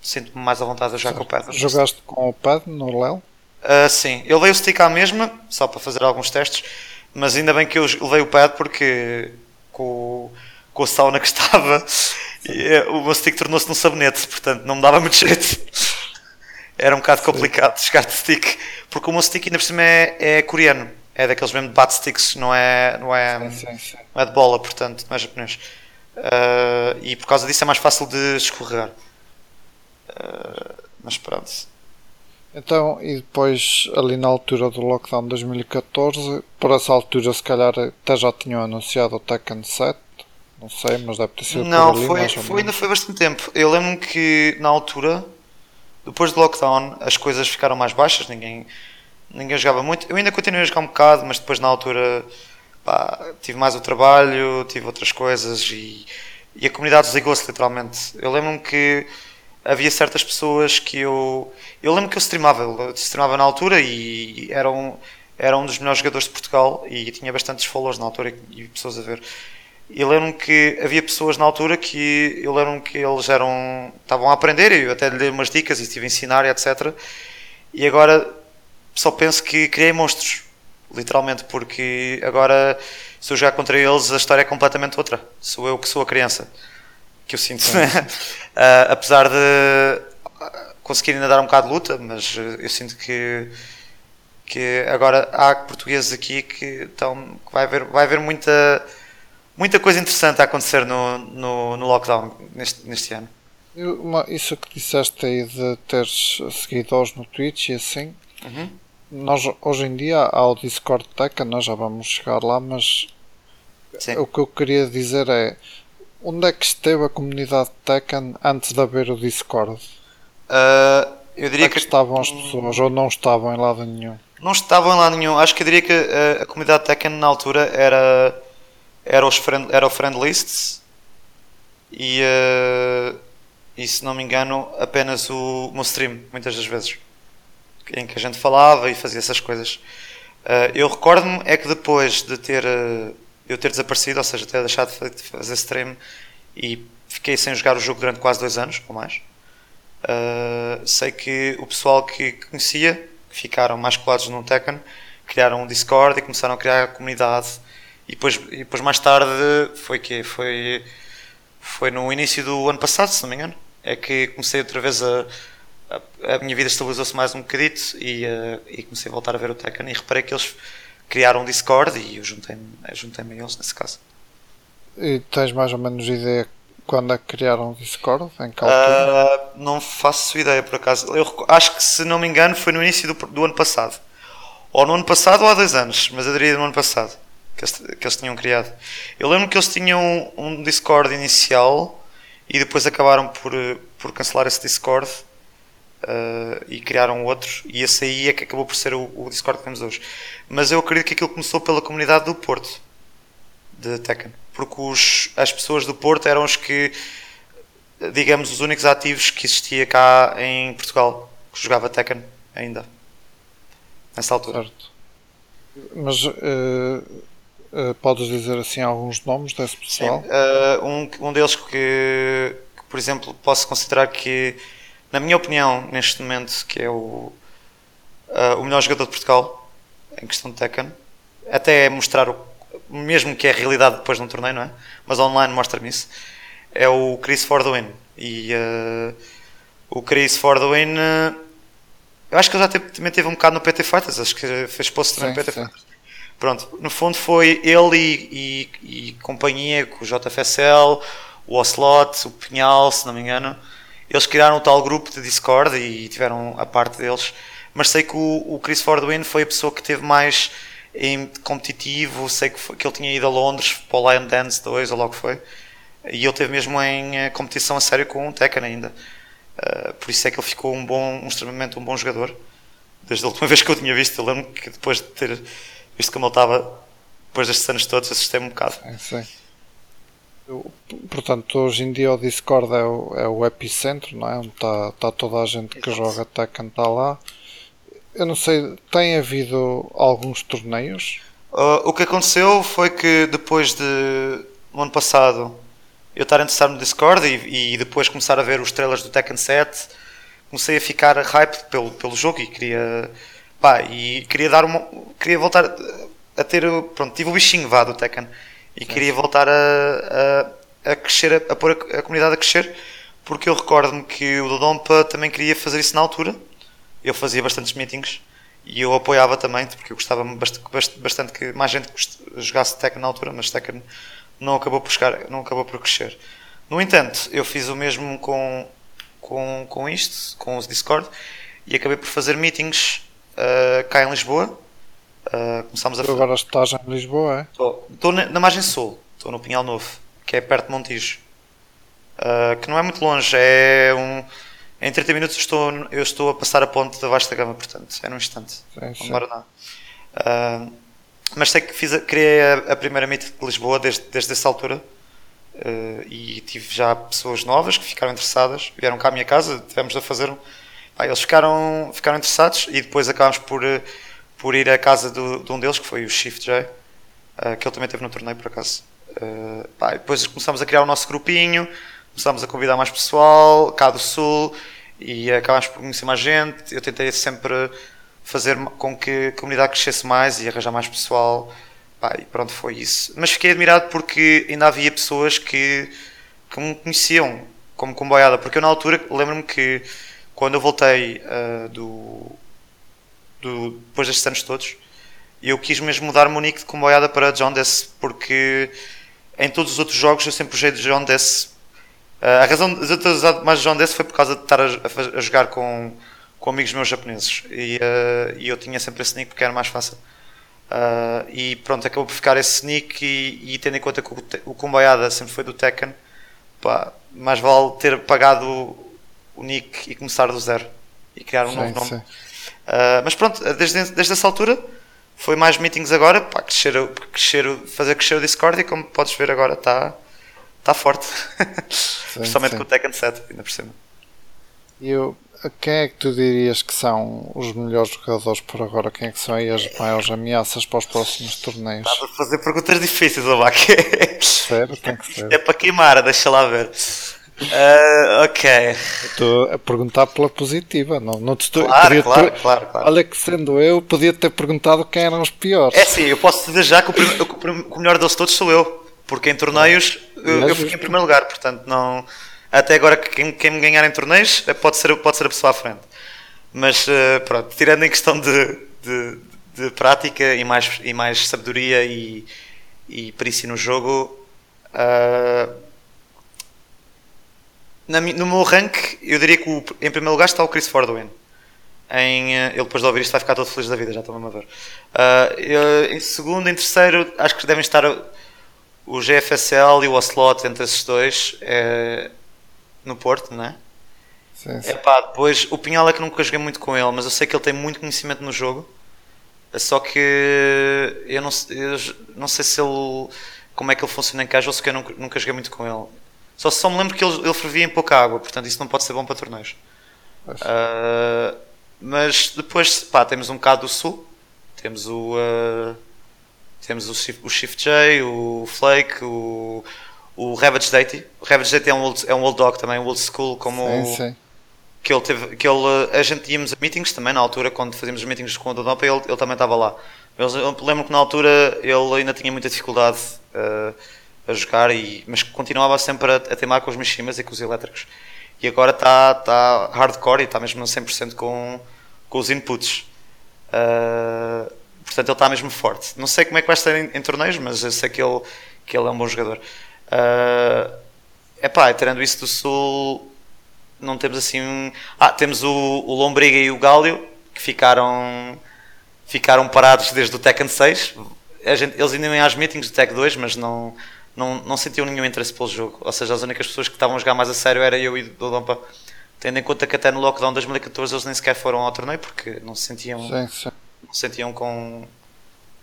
Sinto-me mais à vontade a jogar com o pad. Jogaste com o pad no LEL? Uh, sim, eu levei o stick à mesma, só para fazer alguns testes, mas ainda bem que eu levei o pad porque com, com a sauna que estava eh, o meu stick tornou-se num sabonete, portanto não me dava muito jeito. Era um bocado complicado chegar de stick, porque o meu stick ainda por cima é, é coreano, é daqueles mesmo de bat sticks, não é, não é, sim, sim, sim. Não é de bola, portanto, não é japonês. Uh, e por causa disso é mais fácil de escorregar. Uh, mas pronto. Então, e depois, ali na altura do lockdown de 2014, por essa altura, se calhar até já tinham anunciado o Tekken 7, não sei, mas deve ter sido Não, ali, foi, foi ainda foi bastante tempo. Eu lembro-me que na altura, depois do lockdown, as coisas ficaram mais baixas, ninguém, ninguém jogava muito. Eu ainda continuei a jogar um bocado, mas depois na altura pá, tive mais o trabalho, tive outras coisas e, e a comunidade desligou-se literalmente. Eu lembro-me que havia certas pessoas que eu. Eu lembro que eu streamava, eu streamava na altura e era um, era um dos melhores jogadores de Portugal e tinha bastantes followers na altura e, pessoas a ver. E lembro-me que havia pessoas na altura que eu lembro-me que eles eram estavam a aprender e eu até lhe dei umas dicas e estive a ensinar e etc. E agora só penso que criei monstros, literalmente, porque agora se eu jogar contra eles a história é completamente outra. Sou eu que sou a criança que eu sinto, uh, apesar de conseguir ainda dar um bocado de luta, mas eu sinto que, que agora há portugueses aqui que, estão, que vai, haver, vai haver muita, muita coisa interessante a acontecer no, no, no lockdown neste, neste ano. Isso que disseste aí de teres seguidores no Twitch e assim, uhum. nós hoje em dia há o Discord Teca, nós já vamos chegar lá, mas Sim. o que eu queria dizer é Onde é que esteve a comunidade Tekken antes de haver o Discord? Uh, eu diria é que, que, estavam as pessoas ou não estavam em lado nenhum? Não estavam em lado nenhum. Acho que eu diria que a, a comunidade Tekken na altura era, era, os friend, era o friend lists e, uh, e se não me engano apenas o, o meu stream, muitas das vezes. Em que a gente falava e fazia essas coisas. Uh, eu recordo-me é que depois de ter eu ter desaparecido, ou seja, ter deixado de fazer stream e fiquei sem jogar o jogo durante quase dois anos ou mais. Uh, sei que o pessoal que conhecia, que ficaram mais colados no Tekken, criaram um Discord e começaram a criar a comunidade. E depois, e depois mais tarde foi que foi foi no início do ano passado, se não me engano, é que comecei outra vez a a, a minha vida estabilizou-se mais um bocadito e, uh, e comecei a voltar a ver o Tekken e reparei que eles criaram um Discord e eu juntei-me juntei a eles nesse caso. E tens mais ou menos ideia quando é que criaram o Discord? Em que uh, não faço ideia por acaso. Eu acho que se não me engano foi no início do, do ano passado. Ou no ano passado ou há dois anos, mas eu diria no ano passado que eles, que eles tinham criado. Eu lembro que eles tinham um Discord inicial e depois acabaram por, por cancelar esse Discord uh, e criaram outro, e esse aí é que acabou por ser o, o, Discord que temos hoje. Mas eu acredito que aquilo começou pela comunidade do Porto, de Tekken, porque os, as pessoas do Porto eram os que, digamos, os únicos ativos que existia cá em Portugal, que jogava Tekken ainda, nessa altura. Certo. Mas uh, uh, podes dizer assim alguns nomes desse pessoal? Sim, uh, um, um deles que, que, por exemplo, posso considerar que na minha opinião, neste momento, que é o, uh, o melhor jogador de Portugal, em questão de Tekken, até mostrar o mesmo que é a realidade depois de um torneio, não é? Mas online mostra-me isso. É o Chris Fordwin. E uh, o Chris Fordwin, uh, eu acho que ele já teve, também teve um bocado no PT Fighters, acho que fez post também no PT sim. Fighters. Pronto, no fundo foi ele e, e, e companhia com o JFSL, o Ocelot, o Pinhal, se não me engano eles criaram o tal grupo de Discord e tiveram a parte deles, mas sei que o, o Chris Fordwin foi a pessoa que teve mais em competitivo, sei que, foi, que ele tinha ido a Londres para o Lion Dance 2 ou logo foi, e ele teve mesmo em eh, competição a sério com o Tekken ainda. Uh, por isso é que ele ficou um bom, um, extremamente um bom jogador. Desde a última vez que eu tinha visto, eu lembro que depois de ter visto como ele estava, depois destes anos todos, assustei-me um bocado. É, sim. Portanto, hoje em dia o Discord é o, é o epicentro, não é? Onde está tá toda a gente que joga Tekken está lá. Eu não sei, tem havido alguns torneios? Uh, o que aconteceu foi que depois de no ano passado eu estar interessado no Discord e, e, depois começar a ver os trailers do Tekken 7, comecei a ficar hype pelo, pelo jogo e queria pá, e queria dar uma queria voltar a ter pronto, tive o bichinho vá do Tekken e queria voltar a, a, a crescer, a, a pôr a, a, comunidade a crescer, porque eu recordo-me que o Dodompa também queria fazer isso na altura. Eu fazia bastantes meetings e eu apoiava também, porque eu gostava bastante, bastante que mais gente jogasse Tekken na altura, mas Tekken não acabou por, chegar, não acabou por crescer. No entanto, eu fiz o mesmo com, com, com isto, com o Discord, e acabei por fazer meetings uh, cá em Lisboa Uh, começámos a tu agora estás em Lisboa, é? Estou na, na margem sul, estou no Pinhal Novo, que é perto de Montijo. Uh, que não é muito longe, é um. Em 30 minutos estou, eu estou a passar a ponte da Vasta Gama, portanto, é num instante. Sim, sim. Não uh, mas sei que fiz a, criei a, a, primeira meet de Lisboa desde, desde essa altura uh, e tive já pessoas novas que ficaram interessadas, vieram cá à minha casa, tivemos a fazer. Ah, eles ficaram, ficaram interessados e depois acabámos por por ir à casa do, de um deles, que foi o Shift J, uh, que ele também teve no torneio por acaso. Uh, pá, depois começámos a criar o nosso grupinho, começámos a convidar mais pessoal, cá do Sul, e acabámos por conhecer mais gente. Eu tentei sempre fazer com que a comunidade crescesse mais e arranjar mais pessoal. Pá, e pronto, foi isso. Mas fiquei admirado porque ainda havia pessoas que, que me conheciam como comboiada, porque eu na altura lembro-me que quando eu voltei uh, do, do, depois destes anos todos, eu quis mesmo mudar o nick de comboiada para John Dess, porque em todos os outros jogos eu sempre usei de John Dess. Uh, a razão de eu ter usado mais John Dess foi por causa de estar a, a, a jogar com, com amigos meus japoneses e, uh, e, eu tinha sempre esse nick porque era mais fácil. Uh, e pronto, acabou por ficar esse nick e, e tendo em conta que o, o comboiada sempre foi do Tekken, pá, mais vale ter pagado o, o nick e começar do zero e criar um sim, novo nome. Sim. Uh, mas pronto, desde, desde essa altura foi mais meetings agora, para crescer, crescer, fazer crescer o Discord e como podes ver agora está tá forte. Principalmente com o Tekken 7, ainda por cima. E eu, quem é que tu dirias que são os melhores jogadores por agora? Quem é que são aí as maiores ameaças para os próximos torneios? Estás a fazer perguntas difíceis, Abac. Sério, tem que ser. É para queimar, deixa lá ver. Uh, ok. Estou a perguntar pela positiva, não, não te estou. Claro, claro, ter, claro, claro, Olha que sendo eu, podia ter perguntado quem eram os piores. É sim, eu posso dizer já que o, prim, o, melhor deles todos sou eu, porque em torneios eu, eu fiquei em primeiro lugar, portanto não. Até agora quem, quem me ganhar em torneios eh, pode ser, pode ser a pessoa à frente. Mas uh, pronto, tirando em questão de, de, de, prática e mais, e mais sabedoria e, e perícia no jogo. Uh, na, no meu rank, eu diria que o, em primeiro lugar está o Chris Fordwin. Em, eh, ele depois de ouvir isto vai ficar todo feliz da vida, já estou mesmo a ver. Uh, em segundo, em terceiro, acho que devem estar o GFSL e o Ocelot entre esses dois é, no Porto, não é? Sim, sim. Epá, depois o Pinhal é que nunca joguei muito com ele, mas eu sei que ele tem muito conhecimento no jogo. Só que eu não, eu não sei se ele como é que ele funciona em casual, se eu nunca, nunca joguei muito com ele. Só, só me lembro que ele, ele fervia em pouca água, portanto isso não pode ser bom para torneios. Uh, mas depois pá, temos um bocado do sul, temos o. Uh, temos o, o Shift J, o Flake, o, o Ravage Deity. O Ravage Deity é um old, é um old dog também, um old school, como sim, sim. que ele teve. Que ele, a gente íamos a meetings também na altura, quando fazíamos meetings com o Dodopa, ele, ele também estava lá. Eu lembro que na altura ele ainda tinha muita dificuldade. Uh, a jogar, e, mas continuava sempre a, a teimar com os Mishimas e com os elétricos. E agora está tá hardcore e está mesmo a 100% com, com os inputs. Uh, portanto, ele está mesmo forte. Não sei como é que vai estar em, em, torneios, mas eu sei que ele, que ele é um bom jogador. Uh, epá, tirando isso do Sul, não temos assim. Ah, temos o, o Lombriga e o Gálio, que ficaram, ficaram parados desde o Tekken 6. Gente, eles ainda vêm às meetings do Tech 2, mas não, não, não sentiam nenhum interesse pelo jogo. Ou seja, as únicas pessoas que estavam a jogar mais a sério era eu e o Dompa. Tendo em conta que até no lockdown de 2014 eles nem sequer foram ao torneio porque não se sentiam, sim, sim. Não se sentiam com,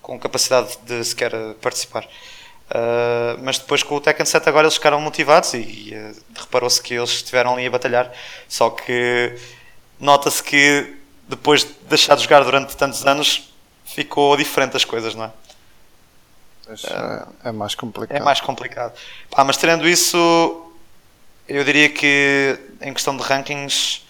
com capacidade de sequer participar. Uh, mas depois com o Tekken 7 agora eles ficaram motivados e, e uh, reparou-se que eles estiveram ali a batalhar. Só que nota-se que depois de deixar de jogar durante tantos anos ficou diferente as coisas, não é? É, é, mais complicado. É mais complicado. Pá, mas tirando isso, eu diria que em questão de rankings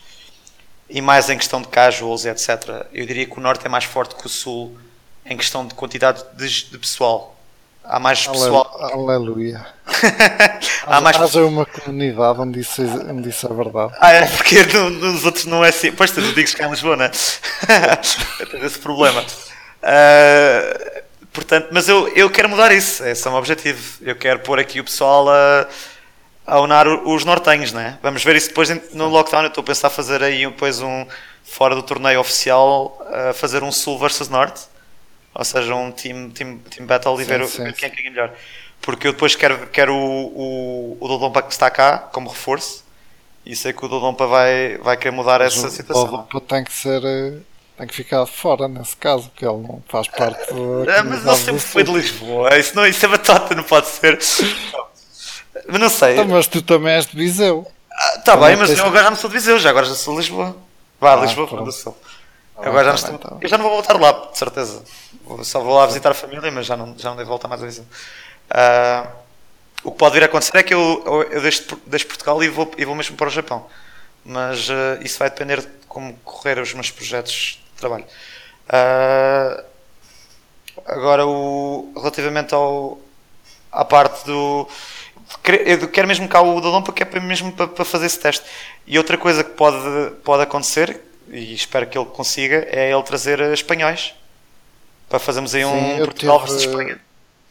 e mais em questão de casuals etc., eu diria que o Norte é mais forte que o Sul em questão de quantidade de, de pessoal. Há mais pessoal. Aleluia. Há mais Haja uma comunidade onde isso, onde isso é verdade. Ah, é porque no, nos outros não é assim. Pois tu digas que é em Lisboa, não é? Tens esse problema. Uh, portanto, mas eu, eu quero mudar isso. Esse é o meu objetivo. Eu quero pôr aqui o pessoal a, a unar os nortenhos, não é? Vamos ver isso depois no lockdown. Eu estou a pensar fazer aí depois um fora do torneio oficial, a fazer um Sul versus Norte ou seja, um team, team, team battle e sim, ver, sim, ver quem é que é melhor. Porque eu depois quero, quero o, o, o Dodonpa que está cá como reforço e sei que o Dodonpa vai, vai querer mudar Mas essa situação. O Dodonpa tem que ser. Tem que ficar fora nesse caso, porque ele não faz parte ah, Mas ele sempre foi de Lisboa, isso, não, isso é batata, não pode ser. Mas não sei. Então, mas tu também és de Viseu. Ah, tá bem, mas eu agora já não sou de Viseu, já agora já sou de Lisboa. Vá, ah, Lisboa, pronto. Sul. Ah, agora já tá não estou... Eu já não vou voltar lá, de certeza. Só vou lá visitar a família, mas já não, já não devo voltar mais a visão. Uh, o que pode vir a acontecer é que eu, eu deixo, deixo Portugal e vou, e vou mesmo para o Japão. Mas uh, isso vai depender de como correr os meus projetos trabalho. Uh, agora, o, relativamente ao, à parte do. Eu quero mesmo cá o Dodon porque é mesmo para, para fazer esse teste. E outra coisa que pode, pode acontecer, e espero que ele consiga, é ele trazer espanhóis para fazermos aí um Sim, Portugal tive, versus Espanha.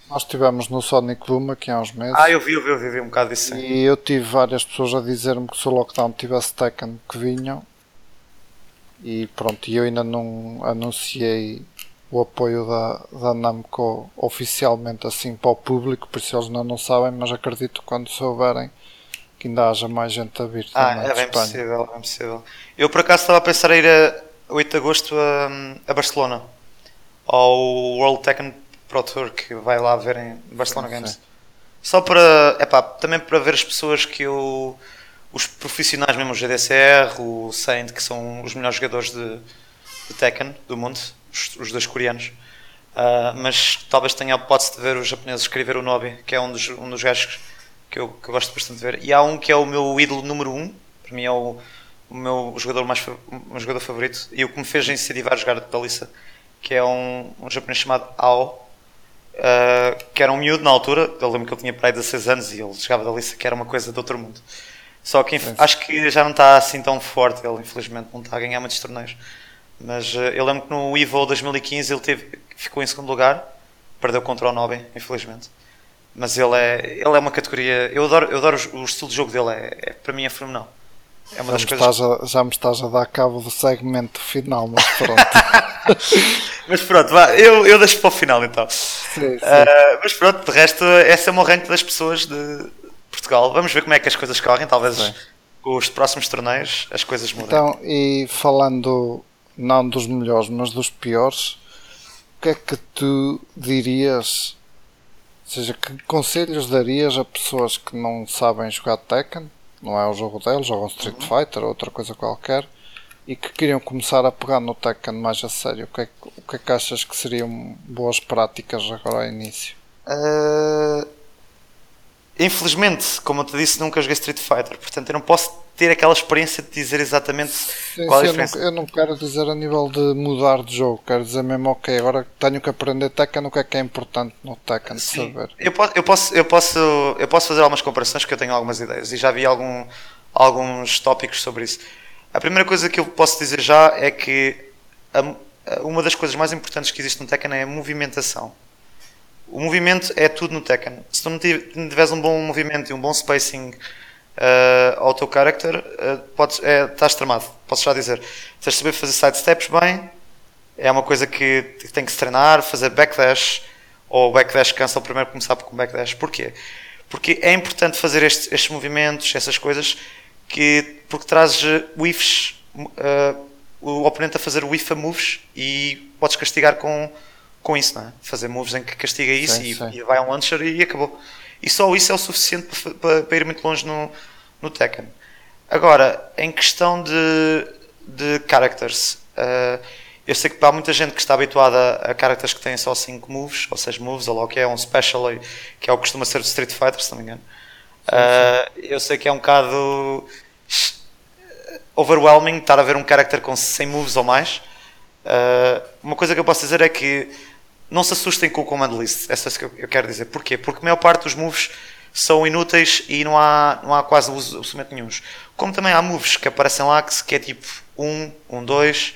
Nós estivemos no Sonic Boom aqui há uns meses. Ah, eu vi, eu vi, eu vi, vi um bocado disso. E eu tive várias pessoas a dizer-me que se o lockdown tivesse Tekken que vinham. E pronto, eu ainda não anunciei o apoio da, da Namco oficialmente assim para o público, por isso eles ainda não sabem, mas acredito que quando souberem que ainda haja mais gente a vir. Ah, é bem possível, é bem possível. Eu por acaso estava a pensar em ir a 8 de agosto a, a Barcelona ao World Tekken Pro Tour que vai lá ver em Barcelona Games. Sim. Só para, epá, também para ver as pessoas que eu, os profissionais mesmo, o GDCR, o Saint, que são os melhores jogadores de, de Tekken do mundo, os, os dois coreanos. Uh, mas talvez tenha a hipótese de ver os japoneses escrever o Nobi, que é um dos, um dos gajos que eu, que eu gosto bastante de ver. E há um que é o meu ídolo número 1, um, para mim é o, o meu jogador mais meu jogador favorito e o que me fez incentivar a jogar de Dalissa que é um, um japonês chamado Ao, uh, que era um miúdo na altura. Eu lembro que ele tinha para aí 16 anos e ele chegava da lista que era uma coisa de outro mundo. Só que acho que já não está assim tão forte, ele infelizmente não está a ganhar muitos torneios. Mas uh, eu lembro que no Evo 2015 ele teve, ficou em segundo lugar, perdeu contra o Nobel, infelizmente. Mas ele é, ele é uma categoria. Eu adoro, eu adoro o, o estilo de jogo dele, é, é para mim é fenomenal. É uma já, das me coisas... a, já me estás a dar cabo do segmento final, mas pronto. mas pronto, vá, eu, eu deixo para o final então. Sim, sim. Uh, mas pronto, de resto, esse é o meu ranking das pessoas de Portugal. Vamos ver como é que as coisas correm, talvez sim. os próximos torneios as coisas mudem. Então, e falando não dos melhores, mas dos piores, o que é que tu dirias? Ou seja, que conselhos darias a pessoas que não sabem jogar Tekken? Não é o jogo deles, jogam Street uhum. Fighter ou outra coisa qualquer e que queriam começar a pegar no Tekken mais a sério, o que, é, o que é que achas que seriam boas práticas agora ao início? Uh, infelizmente, como eu te disse, nunca joguei Street Fighter, portanto eu não posso ter aquela experiência de dizer exatamente sim, qual sim, a diferença. Eu não, eu não, quero dizer a nível de mudar de jogo, quero dizer mesmo, ok, agora tenho que aprender Tekken, o que é que é importante no Tekken, sim. saber. Eu posso, eu, posso, eu, posso, eu posso fazer algumas comparações que eu tenho algumas ideias e já vi algum, alguns tópicos sobre isso. A primeira coisa que eu posso dizer já é que a, uma das coisas mais importantes que existe no Tekken é a movimentação. O movimento é tudo no Tekken. Se tu não tiveres um bom movimento e um bom spacing uh, ao teu character, uh, é, estás tramado. Posso já dizer. Tens de saber fazer sidesteps bem, é uma coisa que tem que se treinar, fazer backdash, ou backdash cansa o primeiro começar com backdash. Porquê? Porque é importante fazer estes, estes movimentos, essas coisas, que, porque trazes whiffs, uh, o oponente a fazer whiff a moves e podes castigar com, com isso, não é? Fazer moves em que castiga isso Sim, e, sim. e vai a um launcher e acabou. E só isso é o suficiente para, para- para ir muito longe no, no Tekken. Agora, em questão de, de characters, eh, eu sei que há muita gente que está habituada a characters que têm só 5 moves, ou 6 moves, ou lá o que é, um special, que é o que costuma ser de Street Fighter, se não me engano. Eh, eu sei que é um bocado overwhelming estar a ver um character com 100 moves ou mais. Uh, uma coisa que eu posso dizer é que não se assustem com o command list. É isso que eu- quero dizer. Porquê? Porque a maior parte dos moves são inúteis e não há, não há quase uso absolutamente nenhum. Como também há moves que aparecem lá que, que é tipo 1, 1, 2,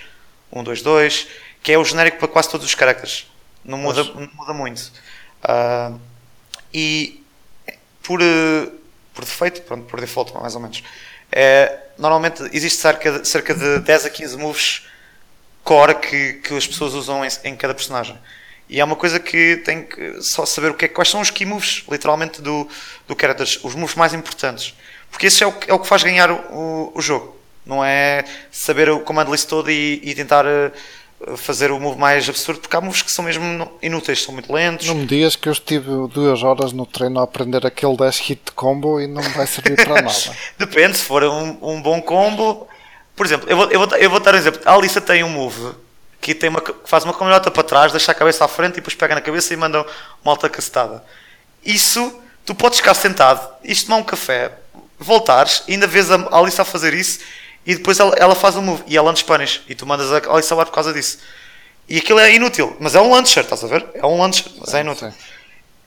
1, 2, 2, que é o genérico para quase todos os characters. Não muda, não muda muito. Uh, e por, por defeito, pronto, por default, mais ou menos, é, normalmente existe cerca de, cerca de 10 a 15 moves core que, que as pessoas usam em, em cada personagem. E é uma coisa que tem que só saber o que é, quais são os key moves, literalmente, do, do character, os moves mais importantes. Porque esse é o, que- é o que faz ganhar o, o jogo. Não é saber o command list todo e, e tentar eh, fazer o move mais absurdo, porque há moves que são mesmo inúteis, são muito lentos. Não me digas que eu estive duas horas no treino a aprender aquele dash hit combo e não vai servir para nada. Depende, se for um, um bom combo. Por exemplo, eu vou, eu, vou, eu vou dar um exemplo. A Alissa tem um move que, tem uma, faz uma cambalhota para trás, deixa a cabeça à frente e depois pega na cabeça e manda uma alta cacetada. Isso, tu podes ficar sentado, isto tomar um café, voltares, ainda vês a Alissa a fazer isso e depois ela, ela faz o move e ela spanish e tu mandas a Alissa lá por causa disso. E aquilo é inútil, mas é um launcher, estás a ver? É um launcher, mas é inútil.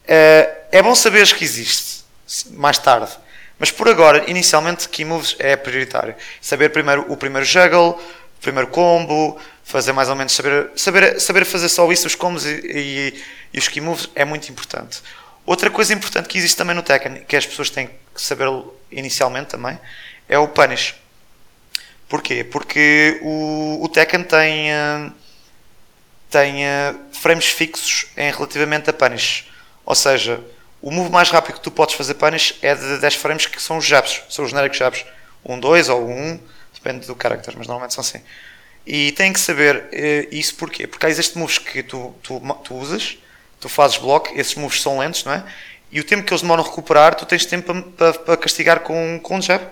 Eh, é bom saberes que existe mais tarde. Mas por agora, inicialmente, key moves é prioritário. Saber primeiro o primeiro juggle, o primeiro combo, fazer mais ou menos saber, saber, saber fazer só isso, os combos e, e- e os key moves é muito importante. Outra coisa importante que existe também no Tekken, que as pessoas têm que saber inicialmente também, é o punish. Porquê? Porque o, o Tekken tem, eh, tem eh, frames fixos em relativamente a punish. Ou seja, o move mais rápido que tu podes fazer punish é de 10 frames, que são os jabs, são os genéricos jabs. Um 2 ou um 1, depende do character, mas normalmente são assim. E têm que saber eh, isso porquê? Porque há existem moves que tu, tu, tu usas, tu fazes bloco, esses moves são lentos, não é? E o tempo que eles demoram a recuperar, tu tens tempo para, para, castigar com, com um jab.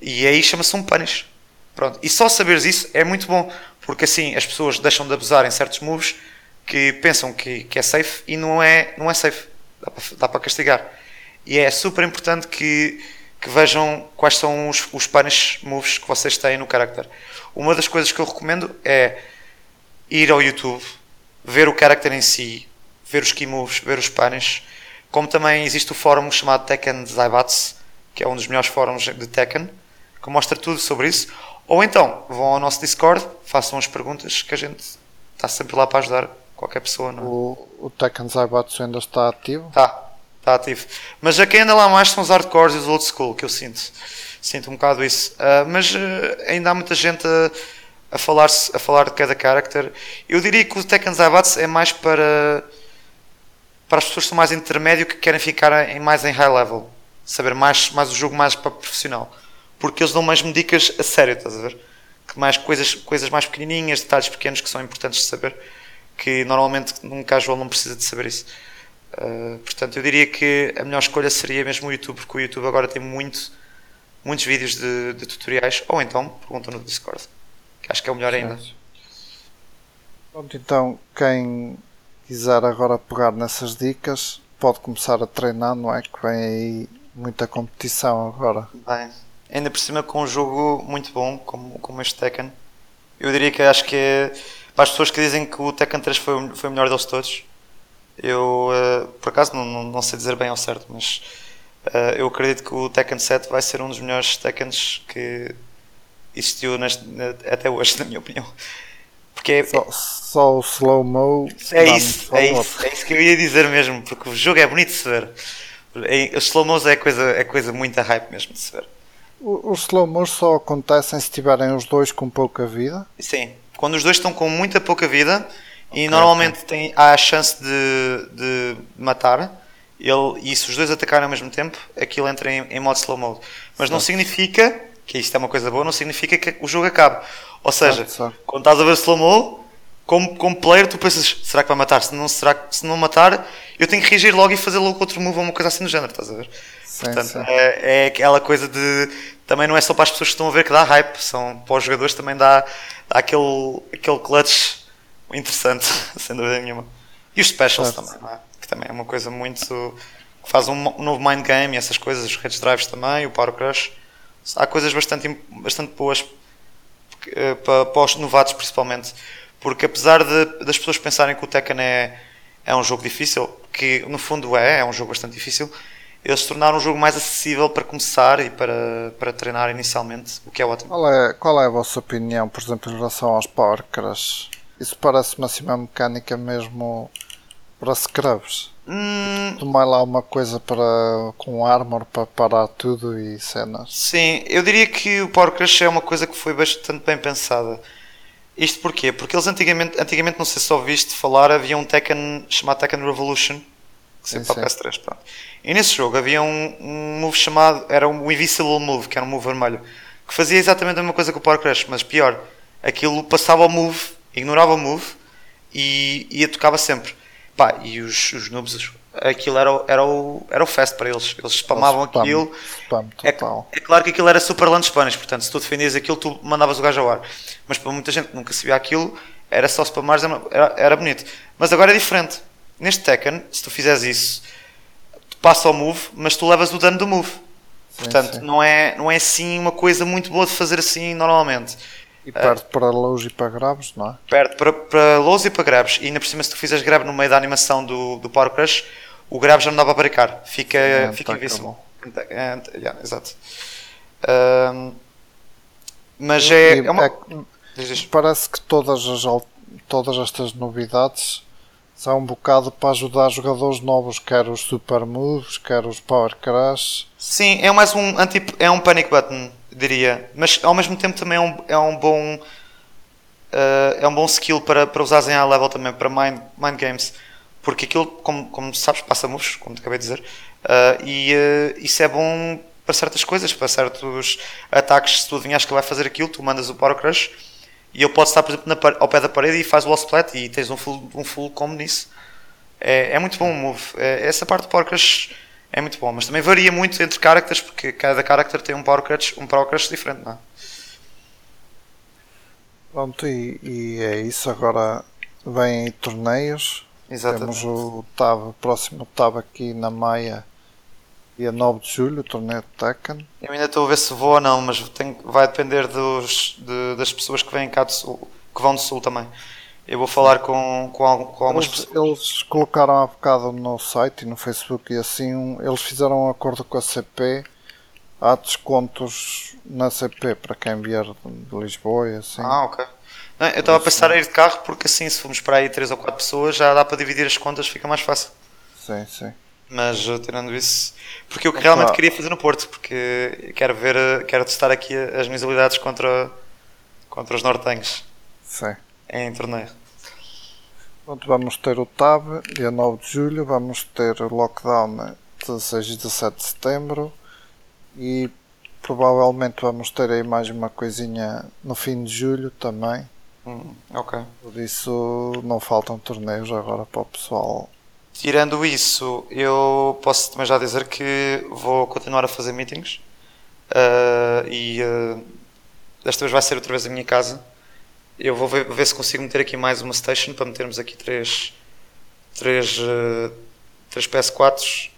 E aí chama-se um punish. Pronto. E só saberes isso é muito bom, porque assim as pessoas deixam de abusar em certos moves que pensam que, que é safe e não é, não é safe. Dá para castigar. E é super importante que, que vejam quais são os, os punish moves que vocês têm no character. Uma das coisas que eu recomendo é ir ao YouTube, ver o character em si, ver os key moves, ver os punish, como também existe o fórum chamado Tekken Zaibatsu, que é um dos melhores fóruns de Tekken, que mostra tudo sobre isso. Ou então, vão ao nosso Discord, façam as perguntas que a gente está sempre lá para ajudar qualquer pessoa. Não é? O, o Tekken Zaibatsu ainda está ativo. Tá, está ativo. Mas a quem anda lá mais são os hardcores e os old school, que eu sinto. Sinto um bocado isso. Ah, mas ah, ainda há muita gente a, a, falar, a falar de cada character. Eu diria que o Tekken Zaibatsu é mais para, para as pessoas que são mais intermédio, que querem ficar em, mais em high level. Saber mais, mais o jogo mais para profissional. Porque eles dão mesmo dicas a sério, estás a ver? Que mais coisas, coisas mais pequenininhas, detalhes pequenos que são importantes de saber. Que normalmente num casual não precisa de saber isso. Uh, portanto, eu diria que a melhor escolha seria mesmo o YouTube, porque o YouTube agora tem muito, muitos vídeos de, de tutoriais, ou então perguntam no Discord, que acho que é o melhor ainda. Pronto, então quem quiser agora pegar nessas dicas pode começar a treinar, não é? Que vem aí muita competição agora. Bem, ainda por cima com um jogo muito bom, como, como este Tekken, eu diria que acho que é para as pessoas que dizem que o Tekken 3 foi, foi o melhor deles todos. Eu, uh, por acaso, não, não, não sei dizer bem ao certo, mas uh, eu acredito que o Tekken 7 vai ser um dos melhores Tekkens que existiu neste, até hoje, na minha opinião. Porque é, Só, só o slow-mo. é isso, é isso, é isso que eu ia dizer mesmo, porque o jogo é bonito de se ver. Os slow-mos é coisa, é coisa muito hype mesmo de se ver. Os slow-mos só acontecem se tiverem os dois com pouca vida. Sim, quando os dois estão com muita pouca vida e normalmente tem, há a chance de, de matar, ele, e se os dois atacarem ao mesmo tempo, aquilo entra em, em modo slow mode. Mas não significa, que isto é uma coisa boa, não significa que o jogo acabe. Ou seja, Certo, certo. quando estás a ver slow mo, como, como player, tu pensas, será que vai matar? Se não, será, que- se não matar, eu tenho que reagir logo e fazer logo outro move ou uma coisa assim do género, estás a ver? Sim, Portanto, sim. É, é aquela coisa de. Também não é só para as pessoas que estão a ver que dá hype, são, para os jogadores também dá, dá aquele, aquele clutch interessante, sem dúvida nenhuma. E os specials Certo. também, é? que também é uma coisa muito. que faz um, um novo mind game e essas coisas, os Rage Drives também, o Power Crush. Há coisas bastante, bastante boas eh, para, para os novatos, principalmente. Porque apesar de, das pessoas pensarem que o Tekken é, é um jogo difícil, que no fundo é, é um jogo bastante difícil, eles se tornaram um jogo mais acessível para começar e para, para treinar inicialmente, o que é ótimo. Qual é, qual é a vossa opinião, por exemplo, em relação aos Power Crush? Isso parece-me assim uma mecânica mesmo para scrubs. Hum, Tomar lá uma coisa para, com armor para parar tudo e cenas. Sim, eu diria que o Power Crush é uma coisa que foi bastante bem pensada. Isto porquê? Porque eles antigamente, antigamente não sei se ouviste falar, havia um Tekken chamado Tekken Revolution, que Sim, para a PS3, pronto. E nesse jogo havia um, um move chamado, era um Invisible Move, que era um move vermelho, que fazia exatamente a mesma coisa que o Power Crush, mas pior, aquilo passava o move, ignorava o move e, e tocava sempre. Pá, e os, os noobs, aquilo era, o- era, o, era o fast para eles, eles spamavam Spam- aquilo. Spam É, é claro que aquilo era super lunch punish, portanto, se tu defendias aquilo, tu mandavas o gajo ao ar. Mas para muita gente que nunca sabia aquilo, era só spamar, era, era bonito. Mas agora é diferente. Neste Tekken, se tu fizeres isso, tu passa o move, mas tu levas o dano do move. Portanto, sim. Não, é, não é assim uma coisa muito boa de fazer assim normalmente. E perde para longe e para graves, não é? Perde para, para lows e para grabs. E ainda por cima, se tu fizeres grab no meio da animação do, do Power Crush, o grab já não dá para brincar. Fica, É, fica tá invisível. acabou. É, yeah, exato. Mas é, é uma. é parece que todas, as, todas estas novidades são um bocado para ajudar jogadores novos, quer os Super Moves, quer os Power Crush. Sim, é mais um anti, é um panic button, diria. Mas ao mesmo tempo também é um, é um bom. ah, é um bom skill para, para usares em high level também, para mind, mind games. Porque aquilo, como, como sabes, passa moves, como te acabei de dizer. ah, e ah, isso é bom para certas coisas, para certos ataques. Se tu adivinhas que ele vai fazer aquilo, tu mandas o Power Crush e ele pode estar, por exemplo, na ao pé da parede e faz o wall splat e tens um full, um full combo nisso. É, é muito bom o move. É, essa parte do Power Crush é muito bom, mas também varia muito entre characters, porque cada character tem um Power Crush, um power crush diferente, não é? Pronto, e, e é isso. Agora vêm torneios. Exatamente. Temos o TAB, próximo TAB aqui na Maia, dia 9 de julho, o torneio de Tekken. Eu ainda estou a ver se vou ou não, mas tenho- vai depender dos, de- das pessoas que vêm cá do sul, que vão do sul também. Eu vou falar com, com, com algumas Eles, pessoas. eles colocaram há bocado no site e no Facebook e assim, um- eles fizeram um acordo com a CP. Há descontos na CP para quem vier de Lisboa e assim. Ah, ok. Não, eu estava a pensar em ir de carro porque assim, se formos para aí 3 ou 4 pessoas, já dá para dividir as contas, fica mais fácil. Sim, sim. Mas uh, tirando isso, porque eu Opa. realmente queria fazer no Porto, porque quero ver, uh, quero testar aqui as minhas habilidades contra, contra os nortenhos sim. Em torneio. Pronto, vamos ter o TAB, dia 9 de julho, vamos ter o lockdown 16 e 17 de setembro e provavelmente vamos ter aí mais uma coisinha no fim de julho também. Hum, ok. Por isso não faltam torneios agora para o pessoal. Tirando isso, eu posso também já dizer que vou continuar a fazer meetings uh, e uh, desta vez vai ser outra vez a minha casa. Eu vou ver, ver se consigo meter aqui mais uma station para metermos aqui três, três, uh, três PS4s.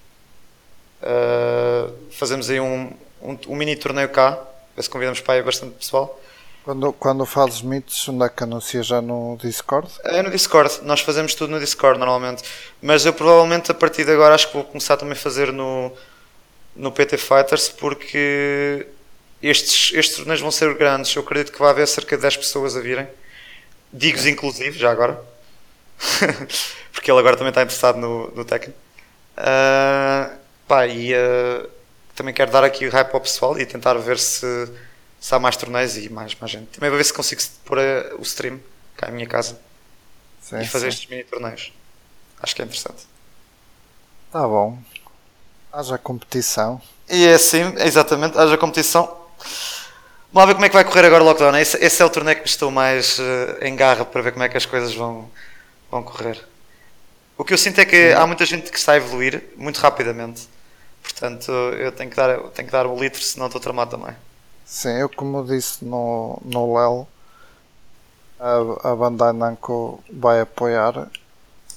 Uh, fazemos aí um, um, um mini torneio cá, ver se convidamos para aí bastante pessoal. Quando, quando fazes meets, onde é que anuncia já no Discord? É no Discord, nós fazemos tudo no Discord normalmente. Mas eu provavelmente a partir de agora acho que vou começar também a fazer no, no PT Fighters porque estes, estes torneios vão ser grandes. Eu acredito que vai haver cerca de 10 pessoas a virem. Digos inclusive, já agora. porque ele agora também está interessado no, no Tekken. Ah, pá, e ah, também quero dar aqui o hype ao pessoal e tentar ver se, se há mais torneios e mais, mais gente. Também vou ver se consigo pôr ah, o stream cá em minha casa Sim, e fazer sim. estes mini torneios. Acho que é interessante. Tá bom. Haja competição. E é assim, exatamente, haja competição. Lá ver como é que vai correr agora o lockdown. Esse, esse é o torneio que estou mais uh, em garra para ver como é que as coisas vão, vão correr. O que eu sinto é que há muita gente que está a evoluir muito rapidamente. Portanto, eu tenho que dar, tenho que dar o litro, senão estou tramado também. Sim, eu como disse no, no LEL, a, a Bandai Namco vai apoiar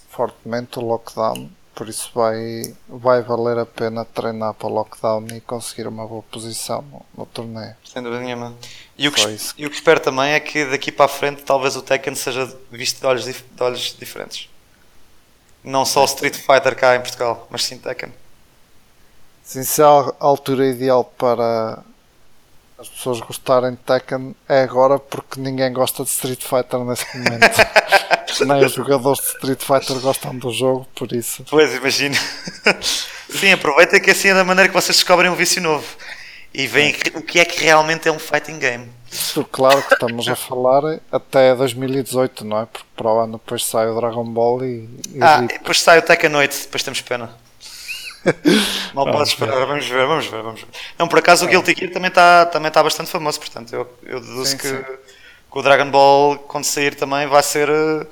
fortemente o lockdown, por isso vai, vai valer a pena treinar para o lockdown e conseguir uma boa posição no, no torneio. Sem dúvida nenhuma. E o, que, e o que espero também é que daqui para a frente talvez o Tekken seja visto de olhos, de olhos diferentes. Não só o Street Fighter cá em Portugal, mas sim Tekken. Sim, se a altura ideal para as pessoas gostarem de Tekken é agora porque ninguém gosta de Street Fighter neste momento. Nem os jogadores de Street Fighter gostam do jogo, por isso. Pois, imagino. Sim, aproveita que assim é da maneira que vocês descobrem um vício novo e veem o que é que realmente é um fighting game. Isso, claro que estamos a falar até 2018, não é? Porque para o ano depois sai o Dragon Ball e. e ah, depois sai o Tekken noite, depois temos pena. Mal posso esperar, vamos ver, vamos ver, vamos ver. Não, por acaso o Guilty Gear também está também tá bastante famoso, portanto eu, eu deduzo sim, que, sim. que, o Dragon Ball, quando sair também, vai ser uh,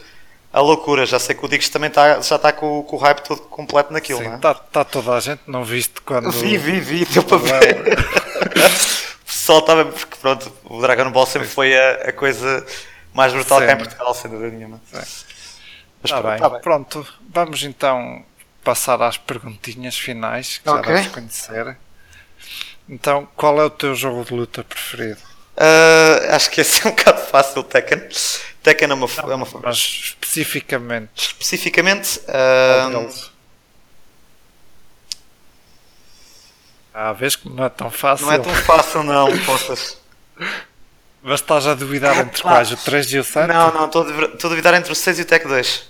a loucura. Já sei que o Diggs também tá, já está com, com, o hype todo completo naquilo, sim, não é? Está tá toda a gente, não viste quando. Vi, vi, vi, deu para ver. o pessoal estava. Porque pronto, o Dragon Ball sempre foi a, a coisa mais brutal cá em Portugal, sem dúvida nenhuma. Tá pronto, bem. Tá bem. pronto, vamos então passar às perguntinhas finais que okay. já deves conhecer. Então, qual é o teu jogo de luta preferido? Uh, acho que esse é um bocado fácil, Tekken. Tekken é uma, Não, é uma Mas especificamente. Especificamente. Uh... Ah, vês que não é tão fácil. Não é tão fácil, não, possas. Mas estás a duvidar ah, entre quais? O 3 e o 7? Não, não, estou a duvidar entre o 6 e o Tech 2.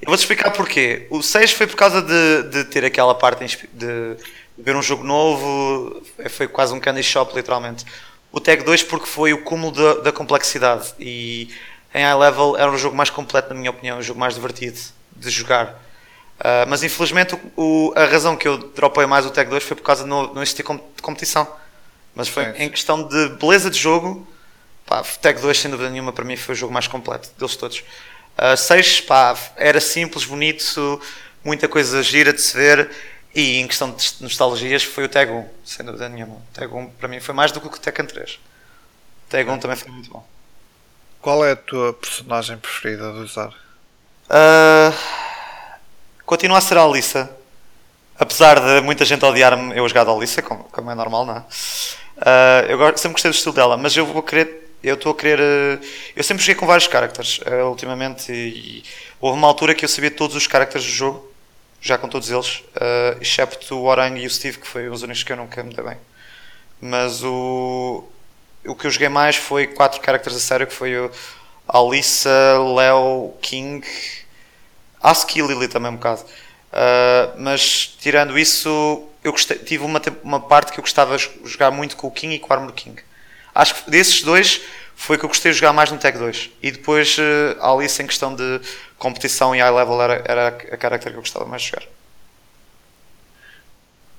Eu vou-te explicar porquê. O 6 foi por causa de, de ter aquela parte de ver um jogo novo, foi quase um candy shop, literalmente. O Tag 2 porque foi o cúmulo da, da, complexidade e em high level era um jogo mais completo, na minha opinião, um jogo mais divertido de jogar. Uh, mas infelizmente o, a razão que eu dropei mais o Tag 2 foi por causa de não, não existir competição. Mas foi em questão de beleza de jogo, pá, Tag 2 sem dúvida nenhuma para mim foi o jogo mais completo deles todos. Uh, 6, pá, era simples, bonito, muita coisa gira de se ver. E em questão de nostalgias, foi o Tag 1, sem dúvida nenhuma. O Tag 1 para mim foi mais do que o Tekken 3. O Tag 1 também foi muito bom. Qual é a tua personagem preferida de usar? Uh, continua a ser a Alissa. Apesar de muita gente odiar-me eu jogar a Alissa, como, como, é normal, não é? Uh, eu sempre gostei do estilo dela, mas eu vou querer eu estou a querer. Eh, eu sempre joguei com vários characters uh, ultimamente e, houve uma altura que eu sabia todos os characters do jogo, já com todos eles, uh, excepto o Orang e o Steve, que foi os únicos que eu nunca me dei bem. Mas o, o que eu joguei mais foi quatro characters a sério, que foi o Alissa, Leo, King, Ask e Lily também um bocado. Uh, mas tirando isso, eu gostei, tive uma, uma parte que eu gostava de jogar muito com o King e com o Armor King. Acho que desses dois foi que eu gostei de jogar mais no Tag 2. E depois uh, a Alice, em questão de competição e high level, era, era a character que eu gostava mais de jogar.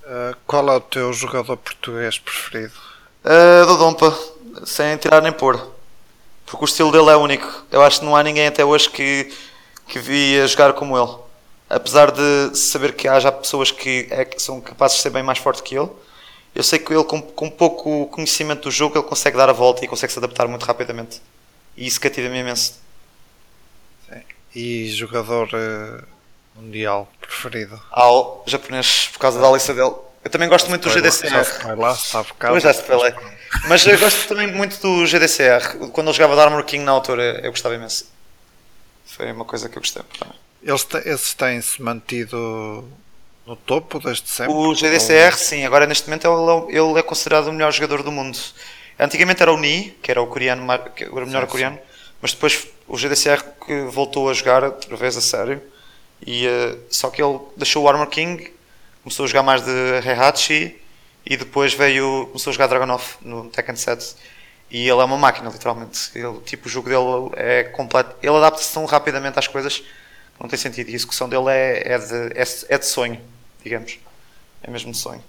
Uh, qual é o teu jogador português preferido? Uh, do Dompa, sem tirar nem pôr. Porque o estilo dele é único. Eu acho que não há ninguém até hoje que, que via jogar como ele. Apesar de saber que há já pessoas que, é, que são capazes de ser bem mais forte que ele, eu sei que ele, com, com pouco conhecimento do jogo, ele consegue dar a volta e consegue se adaptar muito rapidamente. E isso cativa-me imenso. Sim. E jogador uh, mundial preferido? Ao japonês, por causa da lista dele. Eu também gosto muito do GDCR. Já se lá, está Pois já se falei. Mas eu gosto também muito do GDCR. Quando ele jogava de Armor King na altura, eu gostava imenso. Foi uma coisa que eu gostei também. Eles, esses têm-se mantido no topo desde sempre? O GDCR, ou... sim. Agora, neste momento, ele, ele é considerado o melhor jogador do mundo. Antigamente era o Ni, que era o coreano, o melhor sim, coreano, sim. mas depois o GDCR que voltou a jogar outra vez a sério. E, uh, só que ele deixou o Armor King, começou a jogar mais de Heihachi e depois veio, começou a jogar Dragonoff no Tekken 7. E ele é uma máquina, literalmente. Ele, tipo, o jogo dele é completo. Ele adapta-se tão rapidamente às coisas não tem sentido. E a execução dele é, é, de, é, é de sonho digamos. É mesmo de sonho.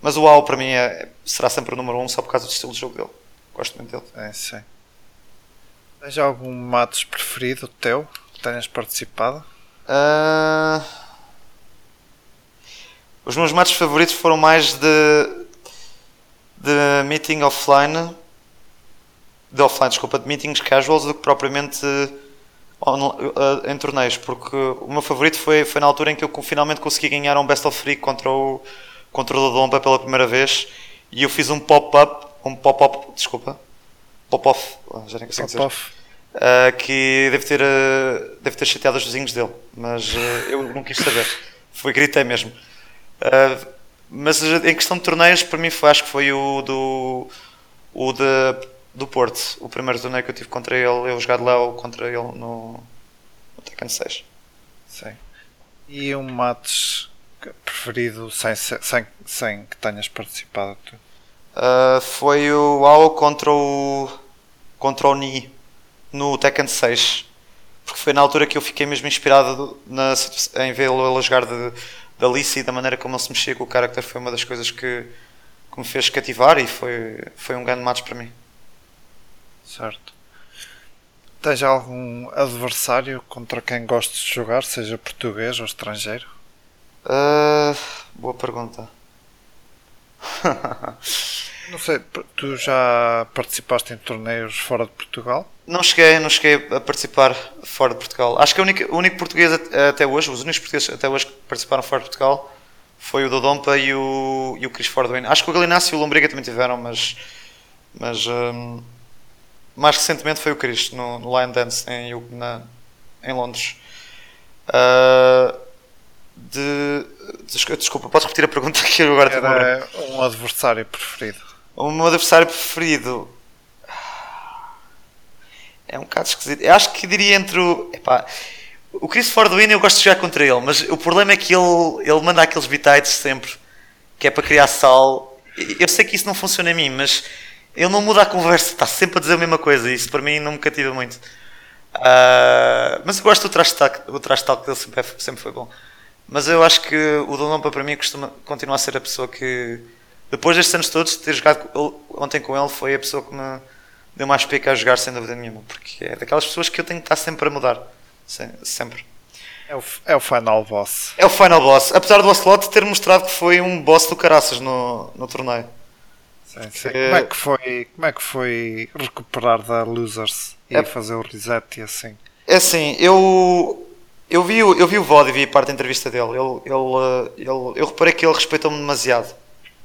Mas o WoW para mim é, será sempre o número 1 um, só por causa do estilo de jogo dele. Gosto muito dele. É, sim. Tens algum matos preferido teu que tenhas participado? Uh... Os meus matos favoritos foram mais de, de meeting offline, de offline, desculpa, de meetings casuals do que propriamente em torneios, porque o meu favorito foi, foi na altura em que eu finalmente consegui ganhar um Best of Three contra o, contra o Dompa pela primeira vez e eu fiz um pop-up, um pop-up, desculpa, pop-off, já nem consigo pop dizer. Uh, que deve ter, uh, deve ter chateado os vizinhos dele, mas uh, eu não quis saber. Foi gritei mesmo. mas em questão de torneios, para mim foi, acho que foi o do, o de, do Porto. O primeiro torneio que eu tive contra ele, eu jogar de Léo contra ele no, no Tekken 6. Sim. E um match preferido sem, sem, sem que tenhas participado? foi o AO contra o, contra o Ni no Tekken 6 porque foi na altura que eu fiquei mesmo inspirado na, em vê-lo a jogar de, de Alice e da maneira como ele se mexia com o character foi uma das coisas que, que me fez cativar e foi, foi um grande match para mim. Certo. Tens algum adversário contra quem gostes de jogar, seja português ou estrangeiro? Uh, boa pergunta. Não sei, tu já participaste em torneios fora de Portugal? Não cheguei, não cheguei a participar fora de Portugal. Acho que o único, o único português até hoje, os únicos portugueses até hoje que participaram fora de Portugal foi o Dodompa e o, e o Chris Fordwin. Acho que o Galinácio e o Lombriga também tiveram, mas, mas um, mais recentemente foi o Chris no, no Lion Dance em, na, em Londres. Uh, de, desculpa, podes repetir a pergunta que eu agora Era um adversário preferido. O meu adversário preferido é um bocado esquisito. Eu acho que diria entre o. Epá, o Chris Fordwin eu gosto de jogar contra ele, mas o problema é que ele, ele manda aqueles bitites sempre que é para criar sal. Eu sei que isso não funciona em mim, mas ele não muda a conversa, está sempre a dizer a mesma coisa e isso para mim não me cativa muito. Uh, mas eu gosto do trash talk, o trash talk dele sempre, é, sempre foi bom. Mas eu acho que o Donompa para mim costuma, continua a ser a pessoa que, depois destes anos todos, ter jogado ontem com ele, foi a pessoa que me deu mais pica a jogar sem dúvida nenhuma, porque é daquelas pessoas que eu tenho que estar sempre a mudar. Sempre. É o, é o final boss. É o final boss. Apesar do Ocelot ter mostrado que foi um boss do caraças no, no torneio. Sim, sim. Como, é que foi, como é que foi recuperar da Losers e é, fazer o reset e assim? É assim, eu eu vi, eu vi o VOD e vi parte da entrevista dele. Ele, ele, ele, eu reparei que ele respeitou-me demasiado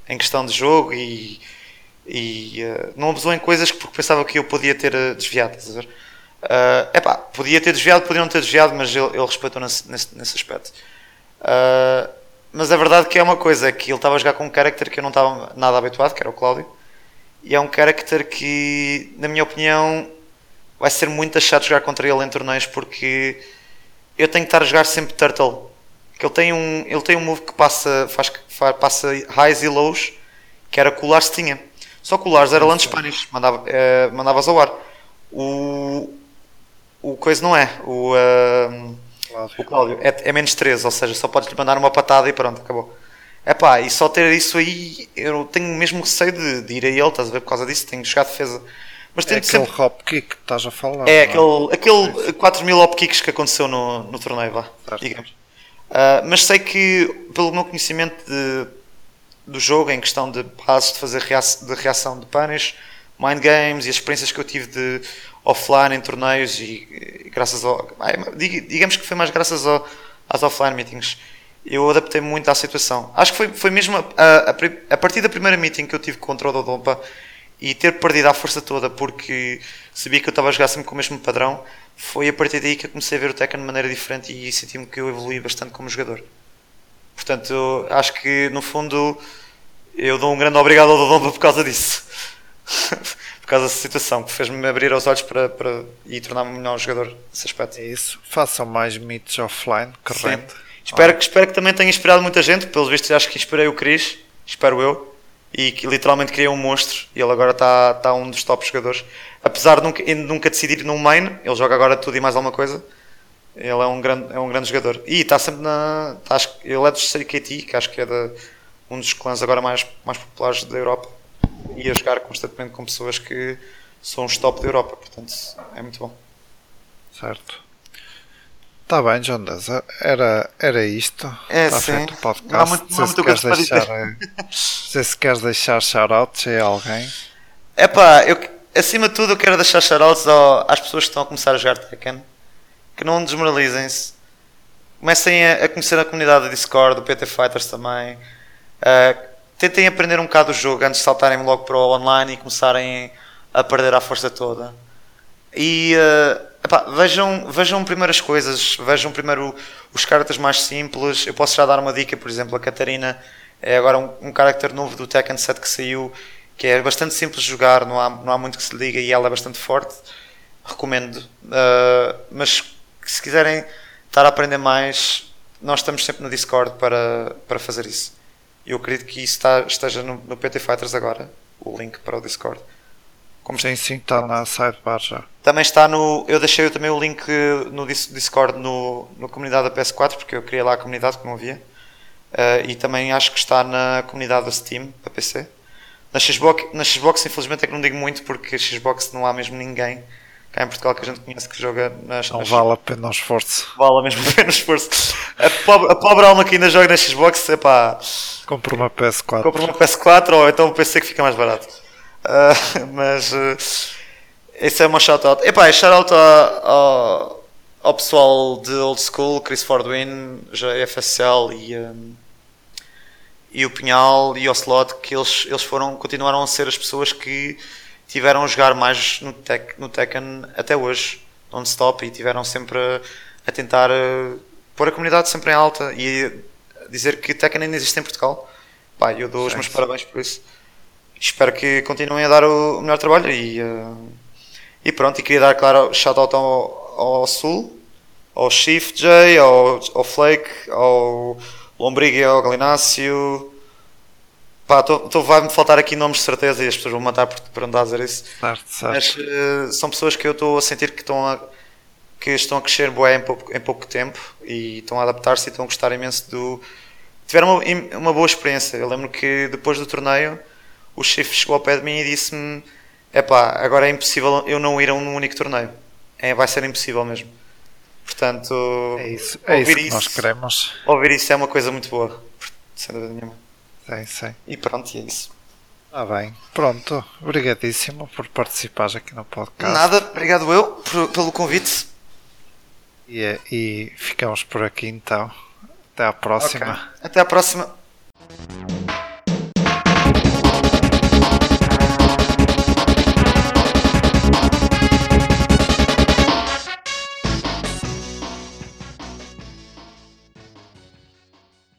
em questão de jogo e, e uh, não abusou em coisas porque pensava que eu podia ter eh, desviado. Estás a ver? Uh, epá, podia ter desviado, podia não ter desviado, mas ele, ele respeitou nesse, nesse, nesse aspecto. Uh, mas a verdade que é uma coisa, é que ele estava a jogar com um character que eu não estava nada habituado, que era o Cláudio. E é um character que, na minha opinião, vai ser muito chato jogar contra ele em torneios porque eu tenho que estar a jogar sempre Turtle. Que ele tem um, ele tem um move que passa, faz, faz, passa highs e lows, que era colar se tinha. Só colares era lunch Spanish, mandava, uh, mandavas ao ar. O, o coisa não é. O, uh, Cláudio. o Cláudio é, é, menos 13, ou seja, só podes lhe mandar uma patada e pronto, acabou. É pá, e só ter isso aí, eu tenho mesmo receio de, de ir a ele, estás a ver, por causa disso, tenho que jogar defesa mas é aquele sempre... hop kick que estás a falar. É, é? aquele, aquele 4 mil hop kicks que aconteceu no, no torneio, vá, digamos. Uh, mas sei que, pelo meu conhecimento de, do jogo, em questão de bases de fazer reação, de reação de punish, mind games e as experiências que eu tive de offline em torneios e, e graças ao. Digamos que foi mais graças ao, às offline meetings. Eu adaptei muito à situação. Acho que foi, foi mesmo a, a, a partir da primeira meeting que eu tive contra o Dodonpa e ter perdido a força toda porque sabia que eu estava a jogar sempre com o mesmo padrão, foi a partir daí que eu comecei a ver o Tekken de maneira diferente e senti-me que eu evolui bastante como jogador. Portanto, acho que no fundo eu dou um grande obrigado ao Dodonba por causa disso. por causa dessa situação que fez-me abrir os olhos para, para e tornar-me melhor jogador nesse aspecto. É isso. Façam mais meets offline, correto? Espero, ah. que, espero que também tenha inspirado muita gente. Pelos vistos, acho que inspirei o Cris, espero eu e que literalmente criou um monstro e ele agora está tá um dos top jogadores. Apesar de nunca, de nunca decidir num main, ele joga agora tudo e mais alguma coisa. Ele é um grande, é um grande jogador. E está sempre na. Tá, ele é do CKT, que acho que é de, um dos clãs agora mais, mais populares da Europa. E a jogar constantemente com pessoas que são os top da Europa, portanto é muito bom. Certo. Está bem, João Deza. Era, era isto. É, Está sim. feito o podcast. Não há muito- não há se muita queres deixar, eh, sei se queres deixar shoutouts a alguém. Epá, eu, acima de tudo eu quero deixar shoutouts às pessoas que estão a começar a jogar Tekken, que não desmoralizem-se, comecem a, a conhecer a comunidade do Discord, do PT Fighters também, Ah, tentem aprender um bocado o jogo antes de saltarem logo para o online e começarem a perder a força toda. E ah, epá, vejam, vejam primeiro as coisas, vejam primeiro os caracteres mais simples. Eu posso já dar uma dica, por exemplo, a Catarina é agora um, um novo do Tekken 7 que saiu, que é bastante simples de jogar, não há, não há muito que se liga e ela é bastante forte. Recomendo. Ah, mas se quiserem estar a aprender mais, nós estamos sempre no Discord para, para fazer isso. Eu acredito que isso está, esteja no, no PT Fighters agora, o link para o Discord. Como Sim, sim, está na sidebar já. também está no. Eu deixei também o link no Dis- Discord no, no comunidade da PS4, porque eu criei lá a comunidade que não havia. Eh, e também acho que está na comunidade da Steam para PC. Na Xbox, na Xbox, infelizmente, é que não digo muito, porque Xbox não há mesmo ninguém cá em Portugal que a gente conhece que joga nas. Não nas- vale a pena o esforço. vale mesmo a pena o esforço. A pobre, a pobre alma que ainda joga na Xbox, é pá. Compre uma PS4. Compra uma PS4 ou então um PC que fica mais barato. Ah, mas uh, esse é uma shout-out. Epá, é shout-out ao, ao pessoal de Old School, Chris Fordwin, JFSL e, um, e o Pinhal e o Slot, que eles, eles foram, continuaram a ser as pessoas que tiveram a jogar mais no, tech, no Tekken até hoje, non-stop, e tiveram sempre a, a tentar uh, pôr a comunidade sempre em alta e dizer que Tekken ainda existe em Portugal. Pá, eu dou os meus parabéns por isso. Espero que continuem a dar o o melhor trabalho e, eh, e pronto, e queria dar, claro, shout-out ao, ao Sul, ao Shift J, ao, ao Flake, ao Lombriga e ao Galinácio. Pá, tô, tô- vai-me faltar aqui nomes de certeza e as pessoas vão matar por, por andar a dizer isso. Certo, certo. Mas eh, são pessoas que eu estou a sentir que estão a, que estão a crescer bué em pouco, em pouco tempo e estão a adaptar-se e estão a gostar imenso do. Tiveram uma, uma boa experiência. Eu lembro que depois do torneio o chefe chegou ao pé de mim e disse-me: Epá, agora é impossível eu não ir a um único torneio. É, vai ser impossível mesmo. Portanto, É isso, é isso ouvir que nós queremos. ouvir isso é uma coisa muito boa, sem dúvida nenhuma. Sim, sim. E pronto, e é isso. Está bem. Pronto. Obrigadíssimo por participares aqui no podcast. Nada, obrigado eu por- pelo convite. E, e ficamos por aqui então. Até à próxima. Ok. Até à próxima.